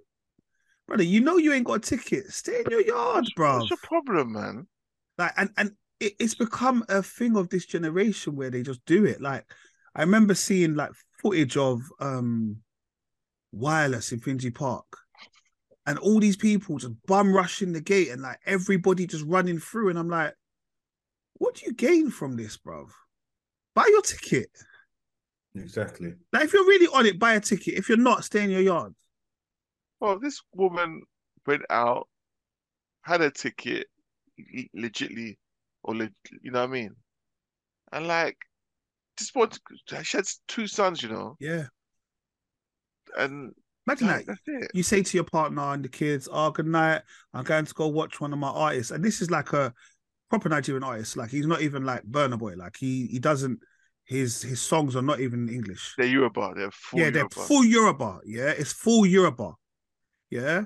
brother, you know you ain't got a ticket. Stay in your yard, bro. What's your problem, man? Like, and and it, it's become a thing of this generation where they just do it. Like, I remember seeing like footage of um wireless in Finsbury Park, and all these people just bum rushing the gate, and like everybody just running through, and I'm like, what do you gain from this, bro? Buy your ticket. Exactly. Like, if you're really on it, buy a ticket. If you're not, stay in your yard. Well, this woman went out, had a ticket, le- legitly, or leg, you know what I mean? And like, just want she had two sons, you know, Yeah. and Imagine that. you say to your partner and the kids, "Oh, good night. I'm going to go watch one of my artists." And this is like a proper Nigerian artist. Like he's not even like Burna Boy. Like he he doesn't. His his songs are not even English. They're Yoruba. They're full yeah, they're Yoruba. full Yoruba. Yeah, it's full Yoruba. Yeah.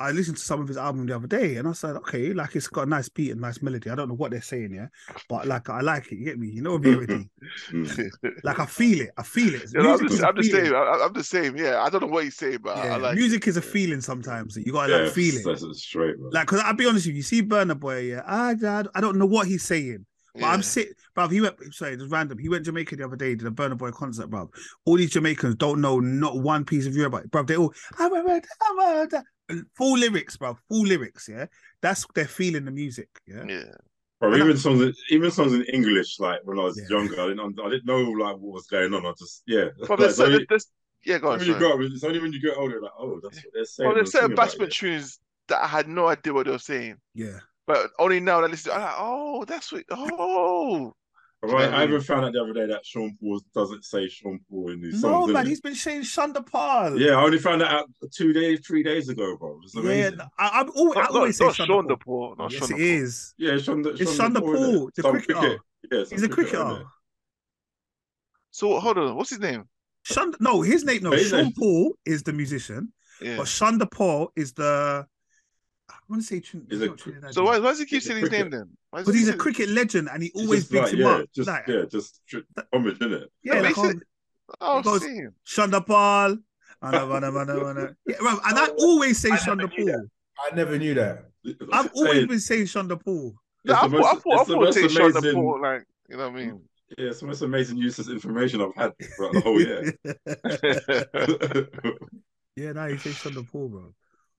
I listened to some of his album the other day, and I said, "Okay, like it's got a nice beat and nice melody. I don't know what they're saying, yeah, but like I like it. You get me? You know, ability. Mm. like I feel it. I feel it. You know, I'm just, is a I'm the same. I, I'm the same. Yeah, I don't know what he's saying, but Yeah, I like music is a feeling sometimes. You gotta Yeah, like feel it. that's that's straight, bro. Like, cause I'll be honest with you, you see Burna Boy, yeah, I, I, I don't know what he's saying, but I'm Yeah. sick, bruv. He went, sorry, just random. He went to Jamaica the other day, did a Burna Boy concert, bruv. All these Jamaicans don't know not one piece of Yoruba, bruv. They all, I'm a red, I'm a red. Full lyrics, bro. full lyrics, yeah. That's they're feeling the music, yeah. Yeah. Bro, And I- even songs, in- even songs in English, like when I was Yeah. younger, I didn't, I didn't know like what was going on. I just, yeah. But Like, there's, it's only, there's, there's, yeah, go on. when you sorry. grow up, it's only when you get older, like, oh, that's what they're saying. Well, there's they're certain singing about bashment it. tunes that I had no idea what they were saying, Yeah, but only now that I listen, I'm like, oh, that's what. Oh, Bro, I, I even found out the other day that Sean Paul doesn't say Sean Paul in his no man, he's been saying Shonda Paul. Yeah, I only found that out two days, three days ago, bro. It's yeah. amazing. I, I'm always, I always not, say not Shonda Sean Paul. Paul. Not yes, Sean it is. Yeah, Sean, It's Sean Shonda Paul, Paul, innit? the cricketer. cricket. Yeah, He's a cricketer, cricketer. So hold on, what's his name? Shonda, no, his name, no, His Sean name- Paul is the musician, Yeah. but Shonda Paul is the. I want to say. Trin- He's it's cr- So why, why does he keep saying his name then? Why does Because he he's a cricket legend and he always just bigs like, him yeah, up. Just like, yeah, just tr- homage, innit? yeah, No, like, but he oh, said- Oh, He goes- see. Shonda Paul. Anna, anna, anna, anna. Yeah, bruv, and I always say I never Shonda. Paul. I never knew that. I've always Hey, been saying Shonda Paul. No, it's I the thought, I most- thought, I thought most saying Sean amazing- Paul, like, you know what I mean? Yeah, it's the most amazing useless information I've had throughout the whole year. yeah, now you say Shonda Paul, bro.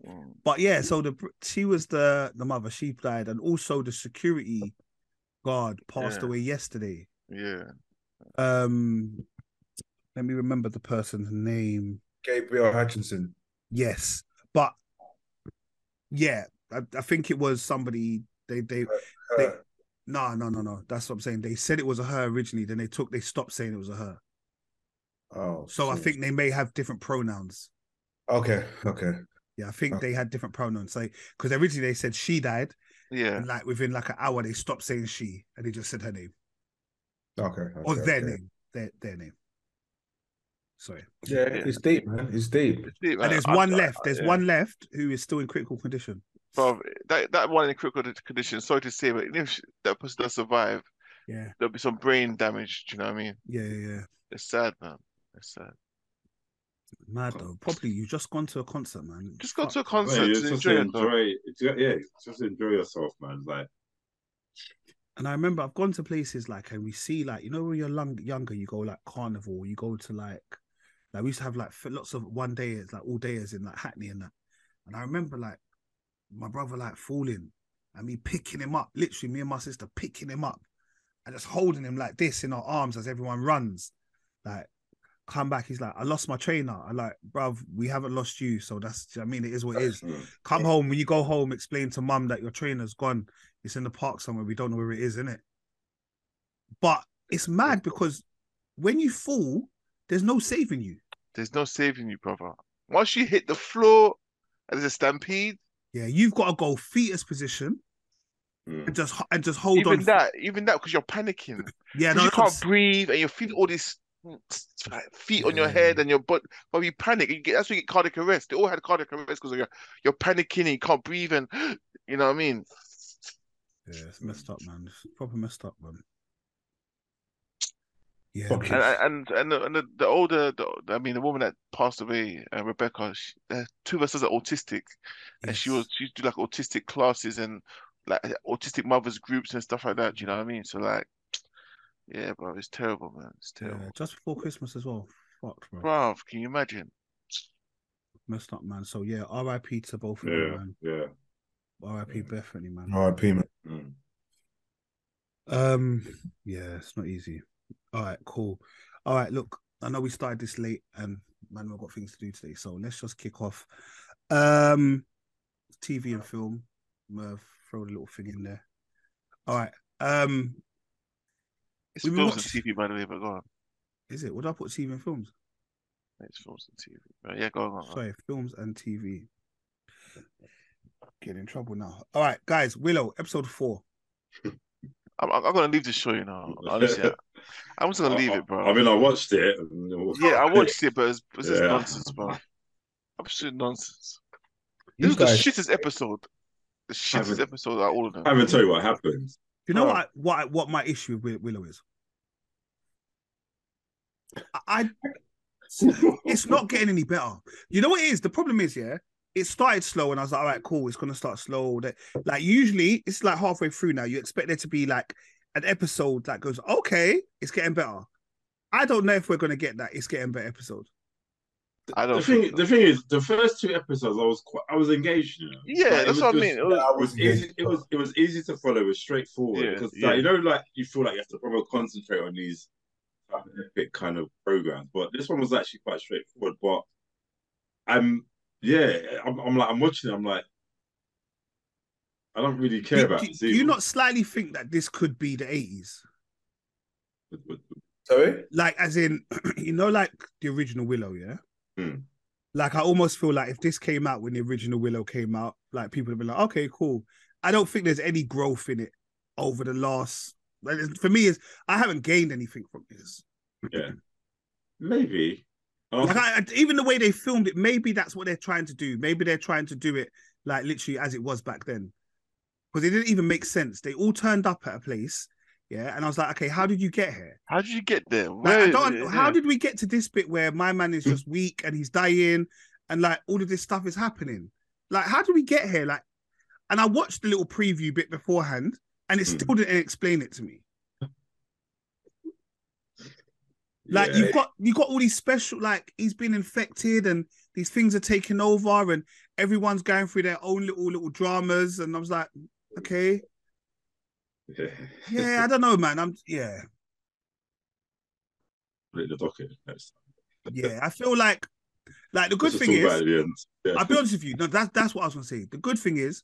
Mm. But yeah, so the she was the the mother. She died, and also the security guard passed Yeah. away yesterday. yeah. Um, let me remember the person's name. Gabriel Hutchinson. Yes, but yeah, I, I think it was somebody. They they They- no no no no. That's what I'm saying. They said it was a her originally. Then they took they stopped saying it was a her. oh, So I think they may have different pronouns. Okay, okay. Yeah, I think Okay. they had different pronouns. Like, because originally they said she died, Yeah. and like within like an hour they stopped saying she, and they just said her name Okay. okay or their okay. name, their their name. Sorry. Yeah, it's deep, man. It's deep. See, man, And there's I- one I- left. I- There's yeah. one left who is still in critical condition. Bro, that, that one in critical condition, sorry to say, but if she- that person does survive, Yeah, there'll be some brain damage. Do you know what I mean? yeah, yeah. yeah. It's sad, man. It's sad. Mad though. Probably you just gone to a concert, man. Just go to a concert you to just enjoy it, enjoy, yeah, just enjoy yourself, man. Like, And I remember I've gone to places like, and we see like, you know, when you're long, younger, you go like carnival, you go to like, like we used to have like lots of one days, like all days in like Hackney and that. And I remember like my brother like falling and me picking him up, literally me and my sister picking him up and just holding him like this in our arms as everyone runs. Like, come back, he's like, I lost my trainer. I like, bruv, we haven't lost you. So that's, I mean, it is what it is. Come home when you go home, explain to mum that your trainer's gone. It's in the park somewhere. We don't know where it is, innit? But it's mad because when you fall, there's no saving you. There's no saving you, brother. Once you hit the floor and there's a stampede, Yeah, you've got to go fetus position mm. and just and just hold even on. that, even that, because you're panicking. yeah, no, you can't breathe and you're feeling all these like, feet on your Yeah. head and your butt. But you panic. You get, that's when you get cardiac arrest. They all had cardiac arrest because you're you're panicking and you can't breathe and you know what I mean. yeah, it's messed up, man. It's proper messed up, man. Yeah, And and and the, and the, the older, the, I mean, the woman that passed away, uh, Rebecca, she, uh, two of us are autistic, and she was she used to do like autistic classes and like autistic mothers groups and stuff like that. You know what I mean? So like, yeah, bro, it's terrible, man. It's terrible. yeah, just before Christmas as well. Fucked, bro. Bruv, can you imagine? Messed up, man. So yeah, R.I.P. to both of yeah, them, man. yeah. R.I.P. Bethany, man. R.I.P. man. Mm. Um, yeah, it's not easy. All right, cool. All right, look, I know we started this late and man, we've got things to do today, so let's just kick off. Um, TV and film. Uh, throw the little thing in there. All right. Um, It's We've films watched- and TV, by the way, but go on. is it? What do I put TV and films? It's films and TV. Right, yeah, go on. Go on. Sorry, films and TV. Getting in trouble now. All right, guys. Willow, episode four. I'm, I'm gonna leave the show, you know. Honestly, I- I'm just gonna leave it, bro. I mean, I watched it. yeah, I watched it, but it's, it's just Yeah. nonsense, bro. Absolute nonsense. You This was guys, the shittest episode. The shittest episode out of all of them. I haven't tell you what happened. You know what? What what my issue with Willow is? I, it's not getting any better. You know what it is? The problem is, yeah, it started slow, and I was like, all right, cool, it's gonna start slow. That like usually it's like halfway through now. You expect there to be like an episode that goes, okay, it's getting better. I don't know if we're gonna get that. It's getting better episode. I don't The thing, think so. the thing is, the first two episodes, I was quite, I was engaged. You know? Yeah, Like, that's was what I mean. It was- Yeah, I It was easy. It was it was easy to follow. It was straightforward Yeah, because yeah. like, you know, like you feel like you have to probably concentrate on these type epic kind of programs. But this one was actually quite straightforward. But I'm yeah, I'm, I'm like I'm watching. it, I'm like I don't really care Do, about. do- this do you not slightly think that this could be the eighties? With- with- sorry? Like, as in, you know, like the original Willow, yeah. Hmm. Like, I almost feel like if this came out when the original Willow came out, like people would be like, okay, cool. I don't think there's any growth in it over the last. like, For me, is I haven't gained anything from this. Yeah, maybe. Was Like I- even the way they filmed it, maybe that's what they're trying to do. Maybe they're trying to do it like literally as it was back then, because it didn't even make sense. They all turned up at a place, yeah, and I was like, okay, how did you get here? How did you get there? Like, I don't, yeah. How did we get to this bit where my man is just weak and he's dying, and like all of this stuff is happening? Like, how did we get here? Like, and I watched the little preview bit beforehand, and it Hmm. still didn't explain it to me. Like Yeah. you've got you got all these special like he's been infected and these things are taking over and everyone's going through their own little little dramas and I was like, okay, yeah. yeah, I don't know, man. I'm yeah, Put it in the docket next time. yeah. I feel like like the good thing is the end. Yeah. I'll be honest with you. No, that's that's what I was gonna say. The good thing is,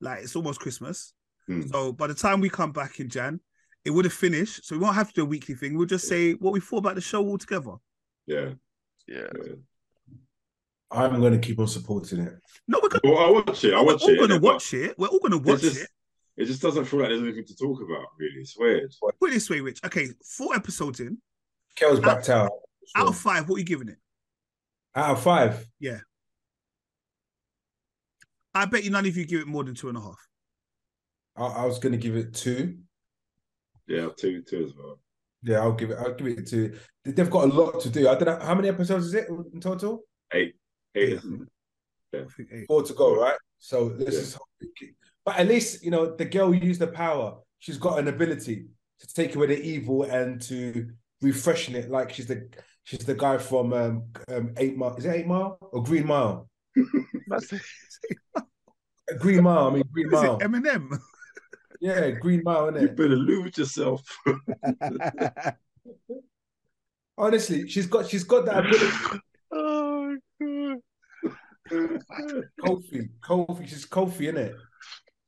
like, it's almost Christmas. Hmm. So by the time we come back in Jan, it would have finished. So we won't have to do a weekly thing. We'll just say what we thought about the show all together. Yeah. Yeah. yeah. I'm going to keep on supporting it. No, we're gonna, Well, I watch it. I we're all it. gonna watch it. We're all gonna watch just, it. It just doesn't feel like there's anything to talk about, really. It's weird. Put it this way, Rich. Okay, four episodes in. Kel's backed out. Out of five, what are you giving it? Out of five. Yeah. I bet you none of you give it more than two and a half. I, I was going to give it two. Yeah, two, two as well. Yeah, I'll give it. I'll give it two. They've got a lot to do. I don't know how many episodes is it in total. Eight. Eight. isn't it? I think eight. Four to go, right? So let's Yeah. just. Hope we keep- But at least you know the girl used the power. She's got an ability to take away the evil and to refreshen it. Like she's the she's the guy from um, um Eight Mile. Is it Eight Mile or Green Mile? That's. Green Mile. I mean Green Is Mile. it Eminem? yeah, Green Mile. You Innit? better lose yourself. Honestly, she's got she's got that ability. Oh, God. Coffey, Coffey, she's Coffey, innit?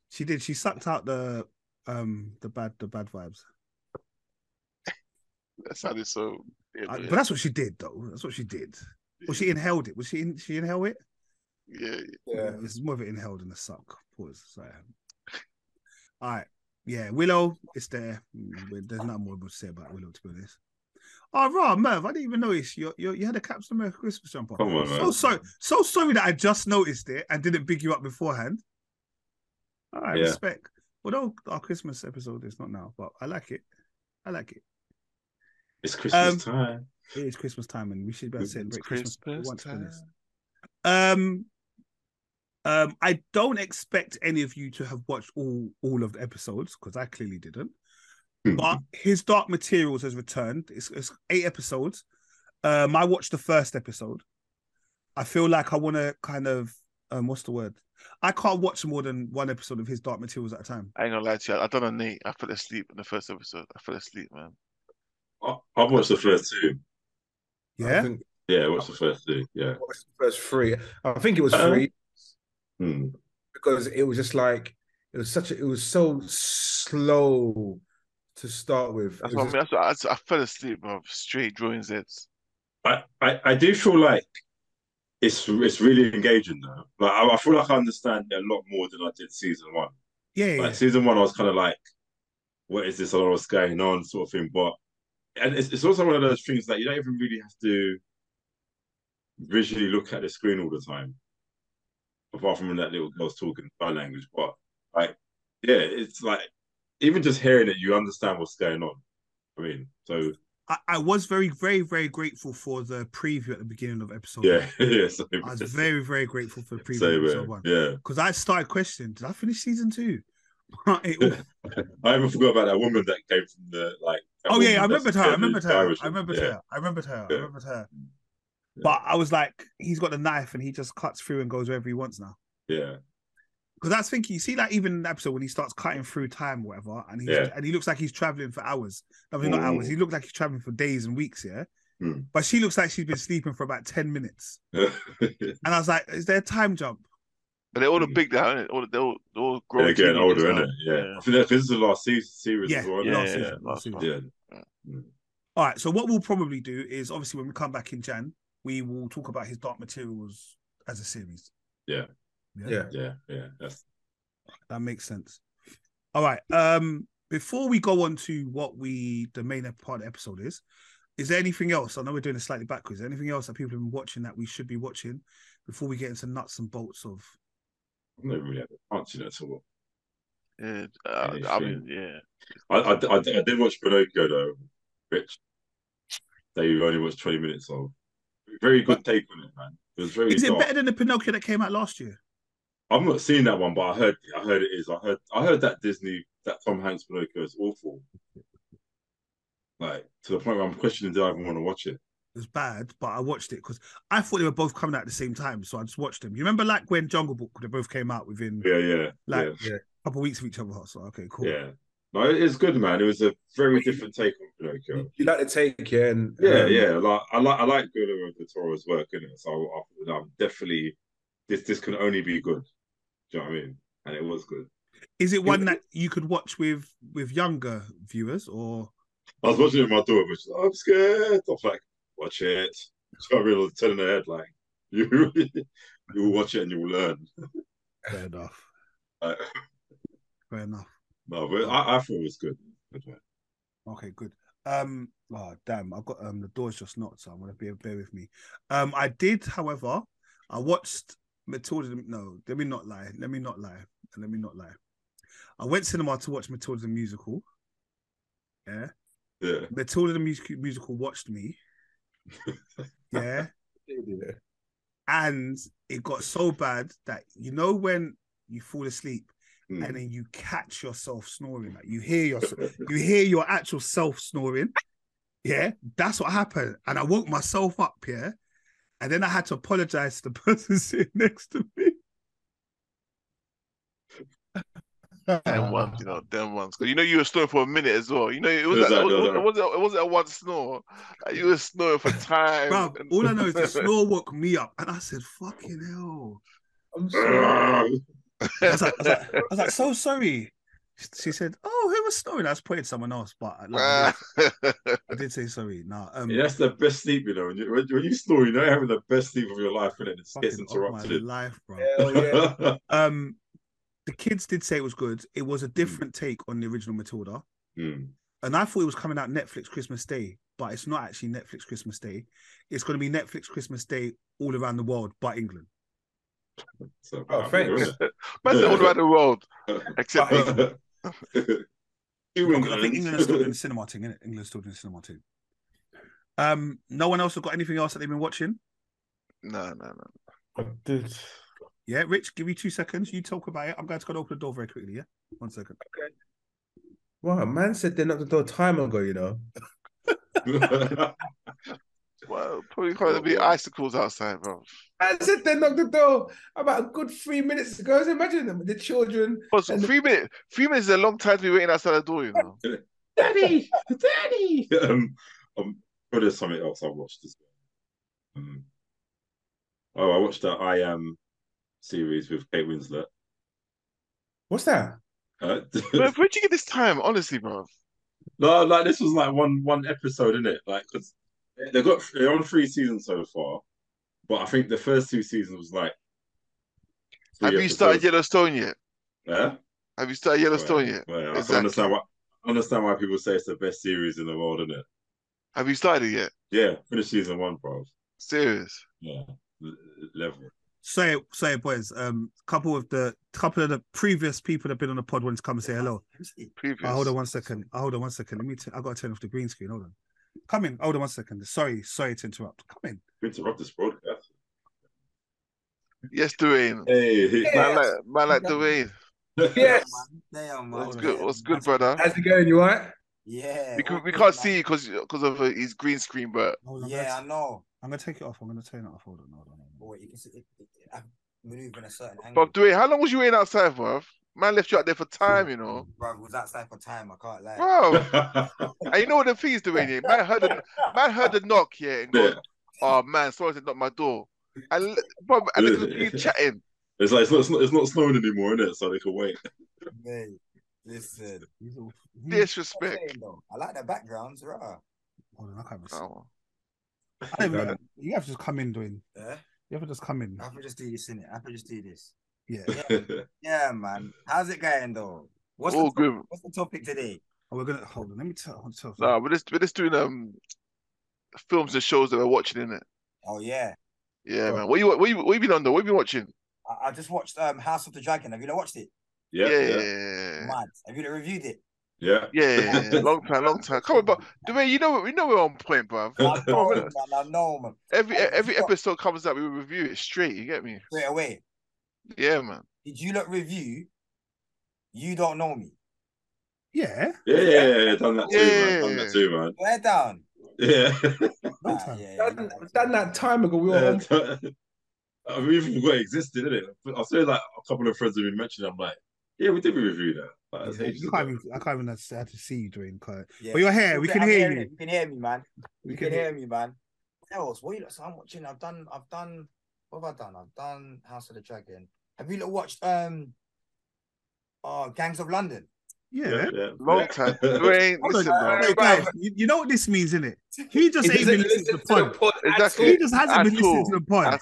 She did. She sucked out the um the bad the bad vibes. That sounded so. Yeah, Uh. But that's what she did, though. That's what she did. Well, she inhaled it. Was she in? She inhaled it. yeah, Yeah. It's more of an inhaled than a suck. Pause. Sorry. All right. Yeah, Willow, it's there. Mm, There's nothing more to say about Willow, to be honest. Oh, raw, Merv, I didn't even notice you, you, you had a Captain America Christmas jumper. Come on, So man. sorry, so sorry that I just noticed it and didn't big you up beforehand. All right, Yeah. respect. Although our Christmas episode is not now, but I like it. I like it. It's Christmas Um, time. It is Christmas time, and we should be able to celebrate Christmas, Christmas once for time. this. Um, um, I don't expect any of you to have watched all all of the episodes because I clearly didn't. But his Dark Materials has returned. It's, it's eight episodes. Um, I watched the first episode. I feel like I want to kind of um, what's the word? I can't watch more than one episode of his Dark Materials at a time. I ain't gonna lie to you. I done a Nate. I fell asleep in the first episode. I fell asleep, man. I- I've watched the first two. I Yeah, think Yeah, I watched the first two. Yeah. I watched the first three. I think it was Uh, three Hmm. because it was just like it was such a it was so slow to start with. That's was what I mean. That's what, I, I fell asleep, bro. Straight drawing Z's. I, I, I do feel like it's it's really engaging though. Like I, I feel like I understand it a lot more than I did season one. yeah, yeah. Like season one, I was kind of like, "What is this? I don't know what's going on," sort of thing. But and it's, it's also one of those things that you don't even really have to visually look at the screen all the time, apart from when that little girl's talking sign language. But like, yeah, it's like even just hearing it, you understand what's going on. I mean, so I, I was very, very, very grateful for the preview at the beginning of episode yeah, one. yeah. I was very, very grateful for the preview yeah, episode one. yeah. Because I started questioning, did I finish season two? It- I even forgot about that woman that came from the like. oh yeah, I remembered her. I remembered her. I remembered her. I remembered her. I remembered her. But I was like, he's got the knife and he just cuts through and goes wherever he wants now. Yeah, Because that's thinking, you see, like even in the episode when he starts cutting through time, or whatever, and he's Yeah. and he looks like he's traveling for hours. I mean, not hours. He looked like he's traveling for days and weeks. Yeah, Mm. but she looks like she's been sleeping for about ten minutes. And I was like, is there a time jump? But they're all the Mm. big now, innit? All they're all, they're all They're grown. getting older, isn't it? Yeah. I think this is the last season, series Yeah, well. yeah, last yeah, season, yeah, last last season. yeah. Mm. All right. So what we'll probably do is obviously when we come back in Jan, we will talk about his Dark Materials as a series. Yeah. Yeah. yeah, yeah. That's That makes sense. All right. Um, before we go on to what we the main part of the episode is, Is there anything else? I know we're doing it slightly backwards. Is there anything else that people have been watching that we should be watching before we get into nuts and bolts of? I've never really had a chance, you know, at all. Yeah, uh, I mean, yeah. I, I, I, I did watch Pinocchio though, Rich. That you only watched 20 minutes of. Very good take on it, man. It was very Is it dark. better than the Pinocchio that came out last year? I've not seen that one, but I heard I heard it is. I heard I heard that Disney that Tom Hanks Pinocchio is awful. Like to the point where I'm questioning do I even want to watch it. It was bad, but I watched it because I thought they were both coming out at the same time, so I just watched them. You remember like when Jungle Book they both came out within Yeah, yeah, Like, yeah, a couple of weeks of each other? So okay, cool. yeah. No, it is good, man. It was a very different take on Pinocchio. You like the take, yeah, and Yeah, um, yeah. Like I like I like Guillermo del Toro's work in it. So I, I'm definitely this this can only be good. Do you know what I mean? And it was good. Is it one that you could watch with with younger viewers or? I was watching it with my daughter, but she's like, I'm scared. I was like, watch it. So I really telling her head like you you will watch it and you will learn. Fair enough. Like, Fair enough. no, but I, I thought it was good. Good. Okay, good. Um, oh damn, I've got um the door's just knocked, so I'm gonna be bear with me. Um, I did, however, I watched Matilda. No, let me not lie. Let me not lie. Let me not lie. I went cinema to watch Matilda the musical. Yeah, Yeah. Matilda the music- musical watched me. Yeah, yeah. and it got so bad that you know when you fall asleep Mm. and then you catch yourself snoring. Like you hear your you hear your actual self snoring. Yeah, that's what happened. And I woke myself up, yeah. And then I had to apologize to the person sitting next to me. Them ones, you know, them ones. Because you know you were snoring for a minute as well. You know, it was Exactly, it, was, exactly. it wasn't it wasn't a one snore. Like, you were snoring for time. Bro, and- all I know is the snore woke me up. And I said, fucking hell. I'm sorry. Ah. I was like, I was like, I was like so sorry. She said, Oh, who was snoring? I was pointing someone else, but like, I, did, I did say sorry. Nah, um Yeah, that's the best sleep, you know. When you, when, when you snore, you know you're having the best sleep of your life, and it gets fucking off my life, bro. Hell yeah. Um the kids did say it was good. It was a different take on the original Matilda. Hmm. and I thought it was coming out Netflix Christmas Day, but it's not actually Netflix Christmas Day. It's going to be Netflix Christmas Day all around the world, but England. So, Oh, thanks. isn't Man said all around the world, except England. Two Because I think England is still doing the England. cinema thing, innit? England's still doing the cinema thing. Um, no one else has got anything else that they've been watching. No, no, no. I did. Yeah, Rich, give me two seconds. You talk about it. I'm going to go and open the door very quickly. Yeah, one second. Okay. Wow, man said they knocked the door time ago, you know. Well, probably going to be icicles outside, bro. Man said they knocked the door about a good three minutes ago. So imagine them, the children. Plus, And- three minutes, three minutes is a long time to be waiting outside the door, you know. Daddy, daddy. um, um, but there's something else I watched as well. Um, oh, I watched the I Am series with Kate Winslet. What's that? Uh, Bro, where'd you get this time, honestly, bro? no, like this was like one one episode, in it? Like, cause they got they're on three seasons so far, but I think the first two seasons was like. Have you started. Yellowstone yet? Yeah. Have you started Yellowstone Well, yet? well, I can Exactly. understand why. I understand why people say it's the best series in the world, isn't it? Have you started it yet? Yeah, finish season one, bro. Serious? Yeah, L- level. Say it, say it, boys. Um, couple of the couple of the previous people that have been on the pod wanted to come and say hello. Previous. Oh, hold on one second. Oh, hold on one second. Let me. T- I got to turn off the green screen. Hold on. Come in. Hold on one second. Sorry, sorry to interrupt. Come in. Interrupt this broadcast. Yes, Dwayne. Hey, Man like, man like Dwayne. Yes. Damn, What's man. good? What's good, brother? How's it going? You all right? Yeah. We, can, we can't see because because of uh, his green screen, but Hold on, Yeah, I know. I'm gonna take it off. I'm gonna turn it off. Hold on. Hold on. Hold on. But wait, you can see it, it, it, I'm maneuvering a certain angle. but Dwayne, how long was you waiting outside, bro? Man left you out there for time, you know. Bro, it was outside for time. I can't lie. Bro, and you know what the fees doing here? Man heard the man heard the knock here and goes, "Oh man, sorry to knock my door." And bro, and they could be chatting. it's like it's not, it's not it's not snowing anymore, is it? So they can wait. Mate, listen. He's all- Disrespect. I'm saying, I like the backgrounds, right? Hold on. I can't. Oh. I don't even, you have to just come in, doing. Yeah. You have to just come in. I can just do this in it. I can just do this. Yeah. Yeah, man. How's it going though? What's All the good. what's the topic today? Oh, we're gonna hold on. Let me tell. Hold on, tell Nah, we're just we're just doing um films and shows that we're watching in it. Oh yeah. Yeah, Oh. man. What you what you what you been on though? What you been watching? I, I just watched um House of the Dragon. Have you not watched it? Yeah, yeah, yeah, yeah, Mad. Have you not reviewed it? yeah. yeah, yeah. Long time, long time. Come on, bro. Dwayne, you know we know we're on point, bro. I know, man. man. I know, man. Every Hey, every stop. episode comes out, we review it straight. You get me? Straight away. Yeah, man. Did you not review? You don't know me. Yeah. Yeah, yeah, yeah, yeah, done that too, man. Done Yeah. that too, man. Swear down. Yeah. Long Ah, time. yeah, Done, done that time ago. We were on yeah. I mean, even forgot it existed, didn't it? I say like a couple of friends have been mentioning. I'm like, yeah, we did review that. Like, Yeah, you can't even, I can't even have to see you, Dwayne. Can't- yeah. But you're here. We I'm can hear you. it. You can hear me, man. We You can can hear. hear me, man. What else? What you so I'm watching. I've done. I've done. What have I done? I've done House of the Dragon. Have you lot watched um? Oh, Gangs of London. Yeah. yeah. Long time. Dwayne, listen, on. guys, you, you know what this means, innit? He just ain't been listening to the pod. Exactly. He just hasn't At been listening to the pod.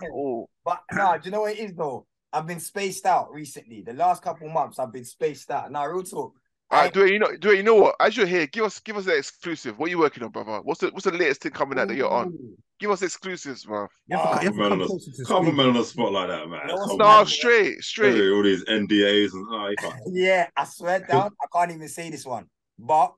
But nah, do you know what it is though? I've been spaced out recently. The last couple months, I've been spaced out. Now, real talk. All I- right, Dwayne, you know, Dwayne, you know what? As you're here, give us give us the exclusive. What are you working on, brother? What's the what's the latest thing coming out that you're on? Give us exclusives, bro. You have to, you have to Man come on the- Can't man on the spot like that, man. You know what's Come? No, on. straight, straight. All these NDAs and oh. Yeah, I swear down. I can't even say this one, but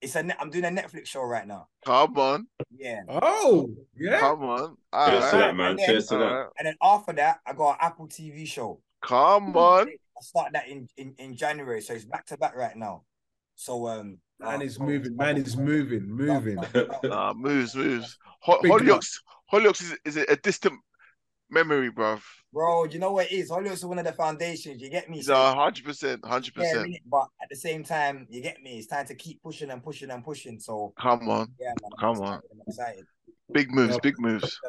it's a. Net, I'm doing a Netflix show right now. Come on, Yeah, Oh, yeah. come on. All Cheers to that, man. And then- Cheers to that. right. and then after that, I got an Apple TV show. Come on. I start that in in, in January, so it's back to back right now. So um, Man uh, is moving. Man is moving. Moving. Nah, moves, moves. Ho- Big Hollyoaks, Hollyoaks is, is a distant memory, bruv. bro, you know what it is? Hollyoaks is one of the foundations. You get me? He's So hundred percent, hundred percent. but at the same time, you get me. It's time to keep pushing and pushing and pushing. So Come on, yeah, man, I'm Come on. I'm excited. Big moves, Yeah. big moves.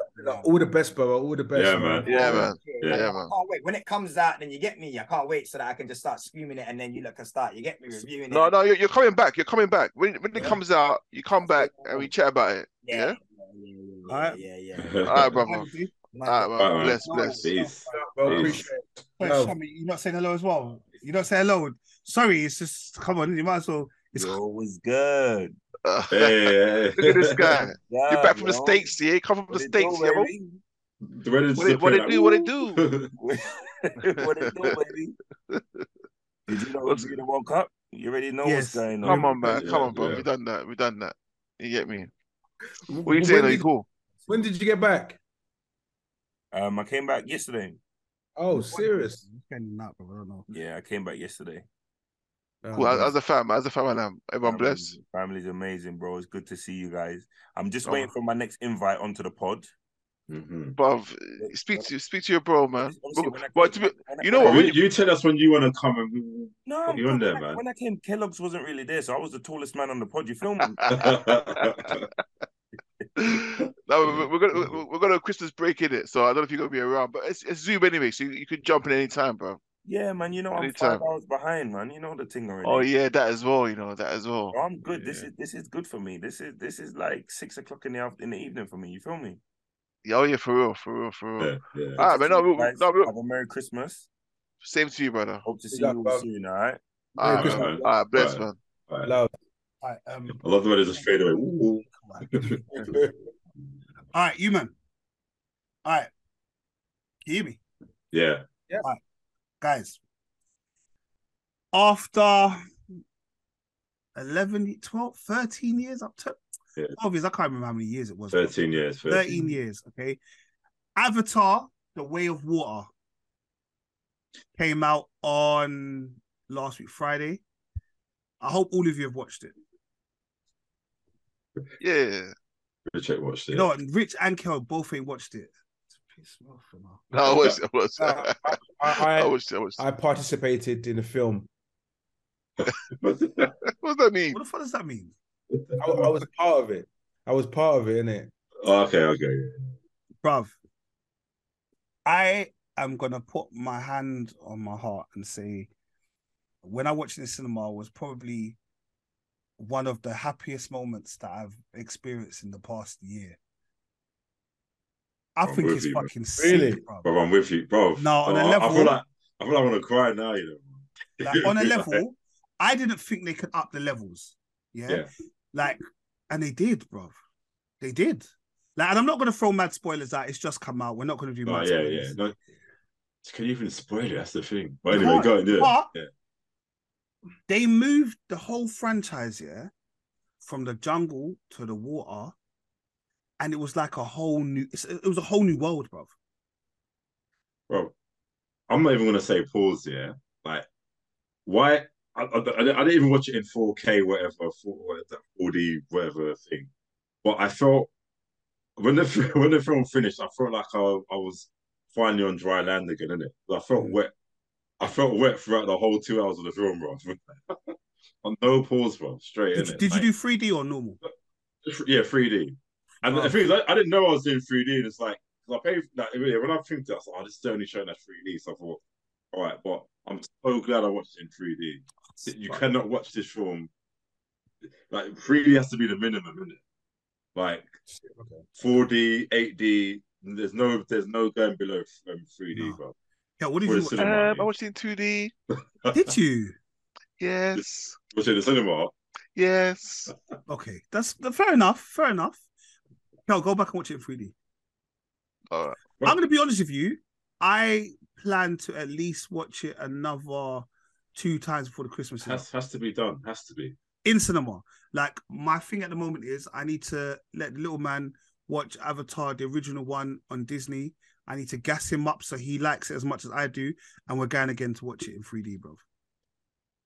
All the best, brother. All the best. Yeah, man. Yeah, man. Yeah, I man. can't wait when it comes out. Then you get me. I can't wait so that I can just start screaming it, and then you look and start. You get me reviewing No, it. no, you're, you're coming back. You're coming back. When when it comes out, you come back and we chat about it. yeah, Yeah. yeah, yeah, Alright. yeah, yeah. yeah. All right, brother. Andy, Man, All right, man. Alright. Bless, bless. Peace. Well, appreciate it. Wait, you're not saying hello as well. You don't say hello. Sorry, it's just come on. You might as well. It's Yo, was good. Uh, Hey, hey, Look at this guy. Yeah, You're back from the states, yeah? You come from What the it do, states, yeah, bro? baby? The way What it- what it do, what it do? what it do, baby? Did you know What's- review the World Cup? You already know Yes. what's going on. Come on, man. Yeah, Come on, bro. yeah. We done that. We done that. You get me? What When you saying? Are you did- cool? When did you get back? Um, I came back yesterday. Oh, serious. Getting that, bro. I don't know. Yeah, I came back yesterday. Cool. As, as a fan, man. As a fan, man. I'm- Everyone Family's- bless. Family's amazing, bro. It's good to see you guys. I'm just Oh. waiting for my next invite onto the pod. Mhm. Bruv, speak to speak to your bro, man. Obviously, when But to be, you know what, You, you tell us when you want to come and we- No, Put you on there, when I- man. When I came, Kellogg's wasn't really there, so I was the tallest man on the pod. You feel me? no, we're, we're gonna we're, we're gonna Christmas break in it, so I don't know if you're gonna be around, but it's, it's Zoom anyway, so you, you can jump in any time, bro. Yeah, man. You know I'm Anytime. five hours behind, man. You know the thing already. Oh yeah, that as well. You know that as well. Bro, I'm good. This is this is good for me. This is this is like six o'clock in the after, in the evening for me. You feel me? Yeah, oh yeah, for real, for real, for real. yeah, yeah. All right, man. No, we, we- Guys, no, we, have a merry Christmas. same to you, brother. Hope to see Yeah, you all bro. soon. All right. All Merry right, Christmas. man. all right, bless, All man. All right. Love. All right, um, I love the way they just fade away. Ooh, ooh. all right, you man. All right, Can you hear me, yeah. Guys. After 11, 12, 13 years up to Yeah. 12 I can't remember how many years it was. 13 years. 13, 13 years, okay. Avatar, The Way of Water, came out on last week, Friday. I hope all of you have watched it. Yeah. Richard watched it. You know what? Rich and Kel both ain't watched it. Piss me off. No, I was, I was, Uh, I, I I, was, I was. I participated in a film. What does that mean? What the fuck does that mean? I, I was part of it. I was part of it, innit? Oh, okay, okay. Bruv, I am gonna put my hand on my heart and say when I watched it in the cinema was probably one of the happiest moments that I've experienced in the past year. I I'm think it's you, fucking Really? sick, bruv. Bro, I'm with you, bro. No, on a level, I- feel like I feel like I want to cry now. You know, Like on a level, I didn't think they could up the levels. Yeah. Yeah. Like, and they did, bro. They did. Like, and I'm not gonna throw mad spoilers out. It's just come out. We're not gonna do Oh, mad yeah, spoilers. yeah. No, can you even spoil it? That's the thing. But anyway, go on, yeah. but- yeah. They moved the whole franchise, yeah, from the jungle to the water, and it was like a whole new. It was a whole new world, bro. Bro, I'm not even gonna say pause. here. like why? I, I, I didn't even watch it in 4K, whatever, 4, whatever, 4D, whatever thing. But I felt when the when the film finished, I felt like I, I was finally on dry land again, innit? I felt Mm. wet. I felt wet throughout the whole two hours of the film, bro. on no pause, bro. Straight in Did, it. did you do 3D or normal? Yeah, 3D. And Oh. the thing is, I, I didn't know I was doing 3D. And it's like, 'cause I paid, like, yeah, when I think that, I was like, oh, this is only showing us 3D. So I thought, all right, but I'm so glad I watched it in 3D. You cannot watch this film. Like, 3D has to be the minimum, isn't it? Like, 4D, 8D, there's no there's no going below um, 3D, No. bro. Yeah, what did you the watch? Um, I watched it in 2D. Did you? Yes. Watch it in the cinema. Yes. Okay, that's fair enough. Fair enough. No, go back and watch it in 3D. All right. I'm going to be honest with you. I plan to at least watch it another two times before the Christmas Has has to be done. Has to be. in cinema. Like my thing at the moment is I need to let the little man watch Avatar, the original one on Disney. I need to gas him up so he likes it as much as I do, and we're going again to watch it in 3D, bro.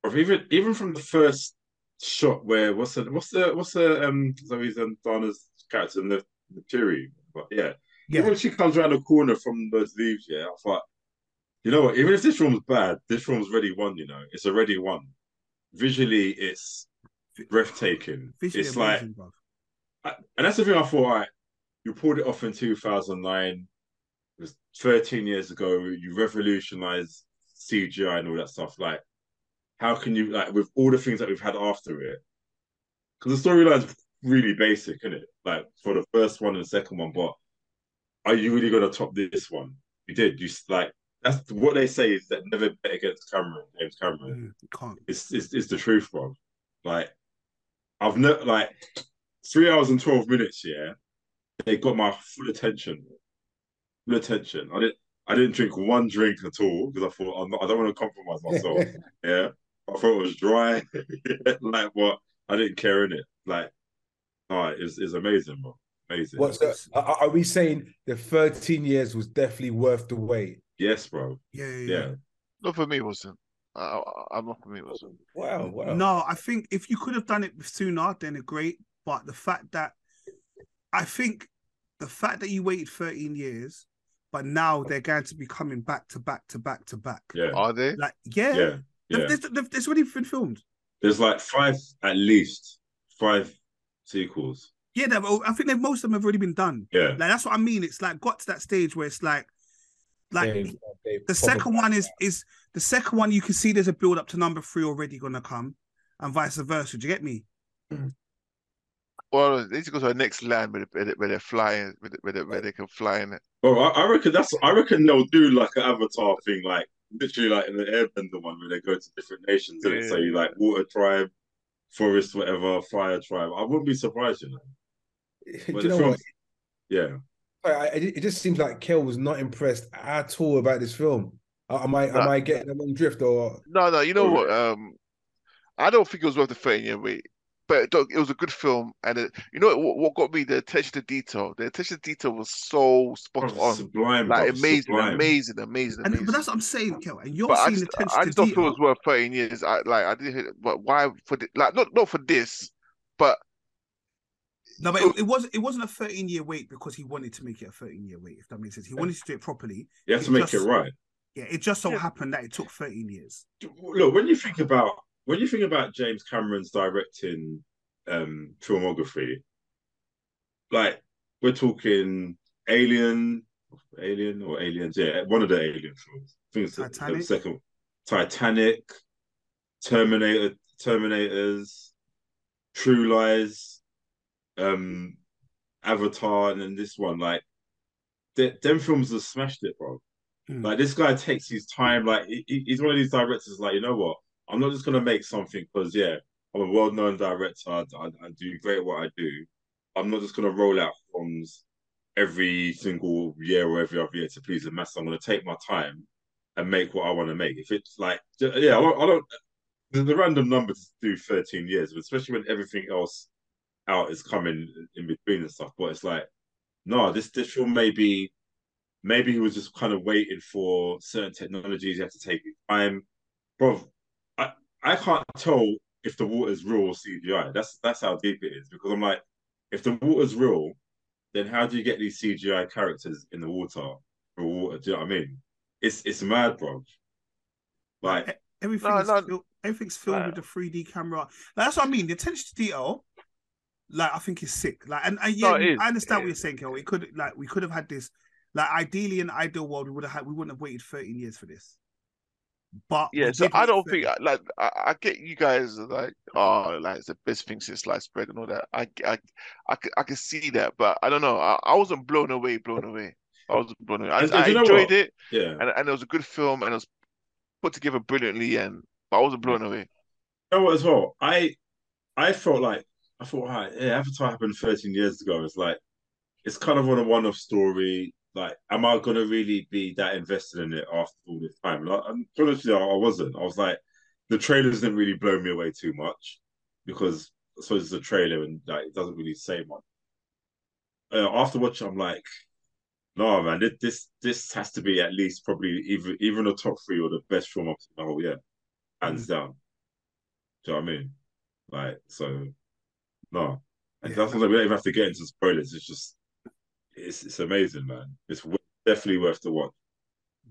Or even even from the first shot where what's the what's the what's the um Zoe Donna's character in the, the Fury? But yeah. Yeah, When she comes around the corner from those leaves, yeah, I thought, you know what, even if this film's bad, this film's already won, you know. It's already won. Visually, it's breathtaking. visually it's like amazing, bro. I- and that's the thing I thought, right, you pulled it off in 2009. It was 13 years ago. You revolutionized CGI and all that stuff. Like, how can you, like, with all the things that we've had after it? Because the storyline's really basic, isn't it? Like, for the first one and the second one, but are you really going to top this one? You did. You, like, that's what they say is that never bet against Cameron, James Cameron Mm, can't. it's, it's, it's the truth, bro. Like, I've never, like, three hours and 12 minutes, yeah, they got my full attention. Full attention. I didn't, I didn't drink one drink at all because I thought I'm not, I don't want to compromise myself. yeah. I thought it was dry. like, what? I didn't care in it. Like, no, it's, it's amazing, bro. Amazing. What's the, are, are we saying the 13 years was definitely worth the wait? Yes, bro. Yeah, yeah, yeah. Yeah. Not for me, it wasn't. I, I, I'm not for me, it wasn't. Wow, wow. No, I think if you could have done it sooner, then it's great. But the fact that I think the fact that you waited 13 years, but now they're going to be coming back to back to back to back. Yeah. Are they? Like, yeah, Yeah. Yeah. They've, they've, they've, already been filmed. There's like five, at least five sequels. Yeah, they've- I think they've, most of them have already been done. Yeah. Like that's what I mean. It's like got to that stage where it's like, like Dave- Dave, the second one is is the second one. You can see there's a build up to number three already going to come, and vice versa. Do you get me? Well, they need to go to the next land where, they, where, they, where they're flying, where they, where, they, where they can fly in it. Well, I, I reckon that's. I reckon they'll do like an Avatar thing, like literally like in the Airbender one, where they go to different nations, and so you like water tribe, forest, whatever, fire tribe. I wouldn't be surprised, you know. Do But you know film- what? Yeah, I, I, it just seems like Kel was not impressed at all about this film. Uh, Am I am Nah. I getting the wrong drift or No, no, you know Oh, what? Um, I don't think it was worth the 13 year wait, but it, it was a good film. And it, you know what, what got me? The attention to detail. The attention to detail was so spot Bro, on. sublime, Like amazing, sublime. amazing, amazing, And amazing. but that's what I'm saying, Kel. And you're But I seeing just, attention I to just don't feel detail. it was worth 13 years. I like, I didn't hit but why for the, like not not for this, but No, but it, it wasn't. It wasn't a 13 year wait because he wanted to make it a 13 year wait. If that makes sense, he wanted to do it properly. You have to make just- it right. Yeah, it just so Yeah. happened that it took 13 years. Look, when you think about when you think about James Cameron's directing um filmography, like we're talking Alien, Alien or Aliens, yeah, one of the Alien films. I think it's the- the Titanic? second Titanic, Terminator, Terminators, True Lies, um, Avatar, and then this one. Like, th- them films have smashed it, bro. Mm. Like this guy takes his time. Like he- he's one of these directors. Like you know what? I'm not just gonna make something because yeah, I'm a well-known director. I, I, I do great what I do. I'm not just gonna roll out films every single year or every other year to please the mass. I'm gonna take my time and make what I want to make. If it's like, yeah, I don't. I don't the, random number to do 13 years, especially when everything else out is coming in between and stuff. But it's like, no, this this film maybe maybe he was just kind of waiting for certain technologies. He had to take time, bro. I I can't tell if the water's real or CGI. That's that's how deep it is because I'm like, if the water's real, then how do you get these CGI characters in the water for water? Do you know what I mean? It's it's mad, bro. Like everything No, is no. fil- everything's filmed Uh, with a 3D camera. Like, that's what I mean. The attention to detail, like I think is sick. Like and, and yeah, it is. I understand what you're is. saying, Kel. We could like we could have had this. Like ideally in an ideal world, we would have had we wouldn't have waited 13 years for this. But Yeah, so I don't 13 think like I, I get you guys like oh like it's the best thing since sliced bread and all that. I I I can, I can see that, but I don't know. I, I wasn't blown away, blown away. I wasn't blown away. I, And- and I enjoyed it, yeah. and and it was a good film, and it was put together brilliantly, and but I wasn't blown away. You know what as well? I I felt like I thought, all right, yeah, Avatar happened 13 years ago. It's like it's kind of on a one-off story. Like, am I gonna really be that invested in it after all this time? Like, I'm honestly, I I wasn't. I was like, the trailers didn't really blow me away too much because I suppose it's a trailer and like it doesn't really say much. Uh, after watching, I'm like, no, man, this this this has to be at least probably even even a top three or the best film of the whole year, hands down. Do you know what I mean? Like, so no, and Yeah, that's what we don't even have to get into spoilers. It's just, it's it's amazing, man. It's definitely worth the watch.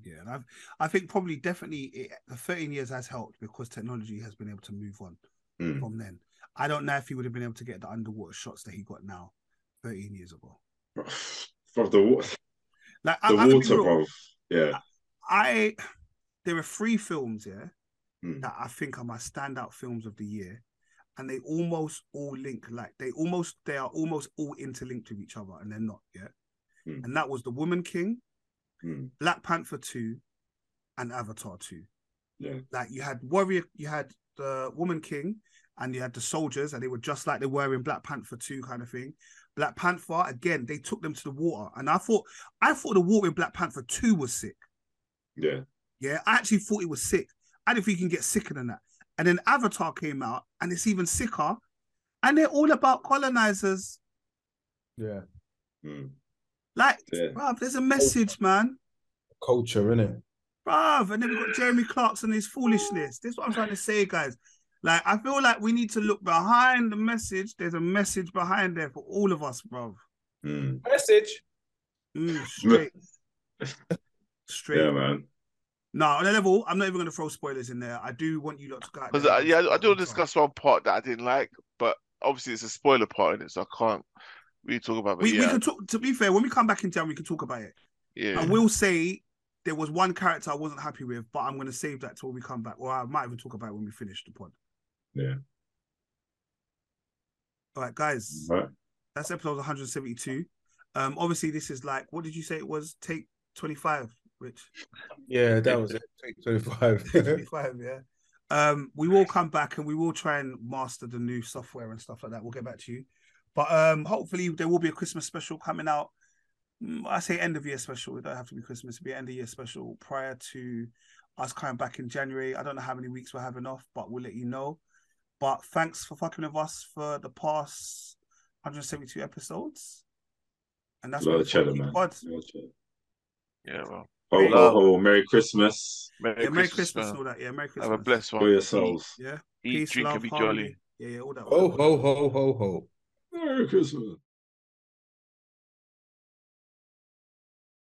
Yeah, and I've, I think probably definitely it, the 13 years has helped because technology has been able to move on Mm. from then. I don't know if he would have been able to get the underwater shots that he got now 13 years ago. From the water, Like the I, I water, bro. Yeah, I there are three films, yeah, Mm. that I think are my standout films of the year, and they almost all link. Like they almost they are almost all interlinked with each other, and they're not. Yeah, Mm. and that was The Woman King, Mm. Black Panther two, and Avatar two. yeah, Like you had Warrior, you had the Woman King, and you had the soldiers, and they were just like they were in Black Panther two, kind of thing. Black Panther again, they took them to the water, and I thought I thought the water in Black Panther two was sick. yeah. Yeah, I actually thought it was sick. I didn't think you can get sicker than that. And then Avatar came out, and it's even sicker. And they're all about colonizers. Yeah. Mm. Like, Yeah. bruv, there's a message, man. Culture, innit? Bruv. And then we've got Jeremy Clarkson, his foolishness. This is what I'm trying to say, guys. Like, I feel like we need to look behind the message. There's a message behind there for all of us, bruv. Mm. Message. Mm, straight. straight. Yeah, man. No, on a level, I'm not even going to throw spoilers in there. I do want you lot to go out Because there uh, yeah, I, I support do Avatar. discuss one part that I didn't like, but obviously it's a spoiler part in it, so I can't really talk about. But We, we yeah, can talk. To be fair, when we come back in town, we can talk about it. yeah. I will say there was one character I wasn't happy with, but I'm going to save that till we come back, or I might even talk about it when we finish the pod. Yeah. All right, guys, Right. that's episode 172. Um, obviously, this is like, what did you say it was? Take 25, Rich. Yeah, that was it. Take 25. 25, yeah. Um, we will come back and we will try and master the new software and stuff like that. We'll get back to you, but um, hopefully there will be a Christmas special coming out. Mm, I say end of year special. It don't have to be Christmas. It'll be end of year special prior to us coming back in January. I don't know how many weeks we're having off, but we'll let you know. But thanks for fucking with us for the past 172 episodes. And that's Lot what of cheddar, man. Pod. Lot of yeah, well, Ho, ho, Love. ho. Merry Christmas. Merry, Yeah, Merry Christmas, Christmas and all that. Yeah, Merry Christmas. Have a blessed one. For your Eat, souls. Yeah. eat, Peace, drink, love, and be harmony. jolly. Yeah, yeah, all that. ho, ho, ho, ho, ho. Merry Christmas.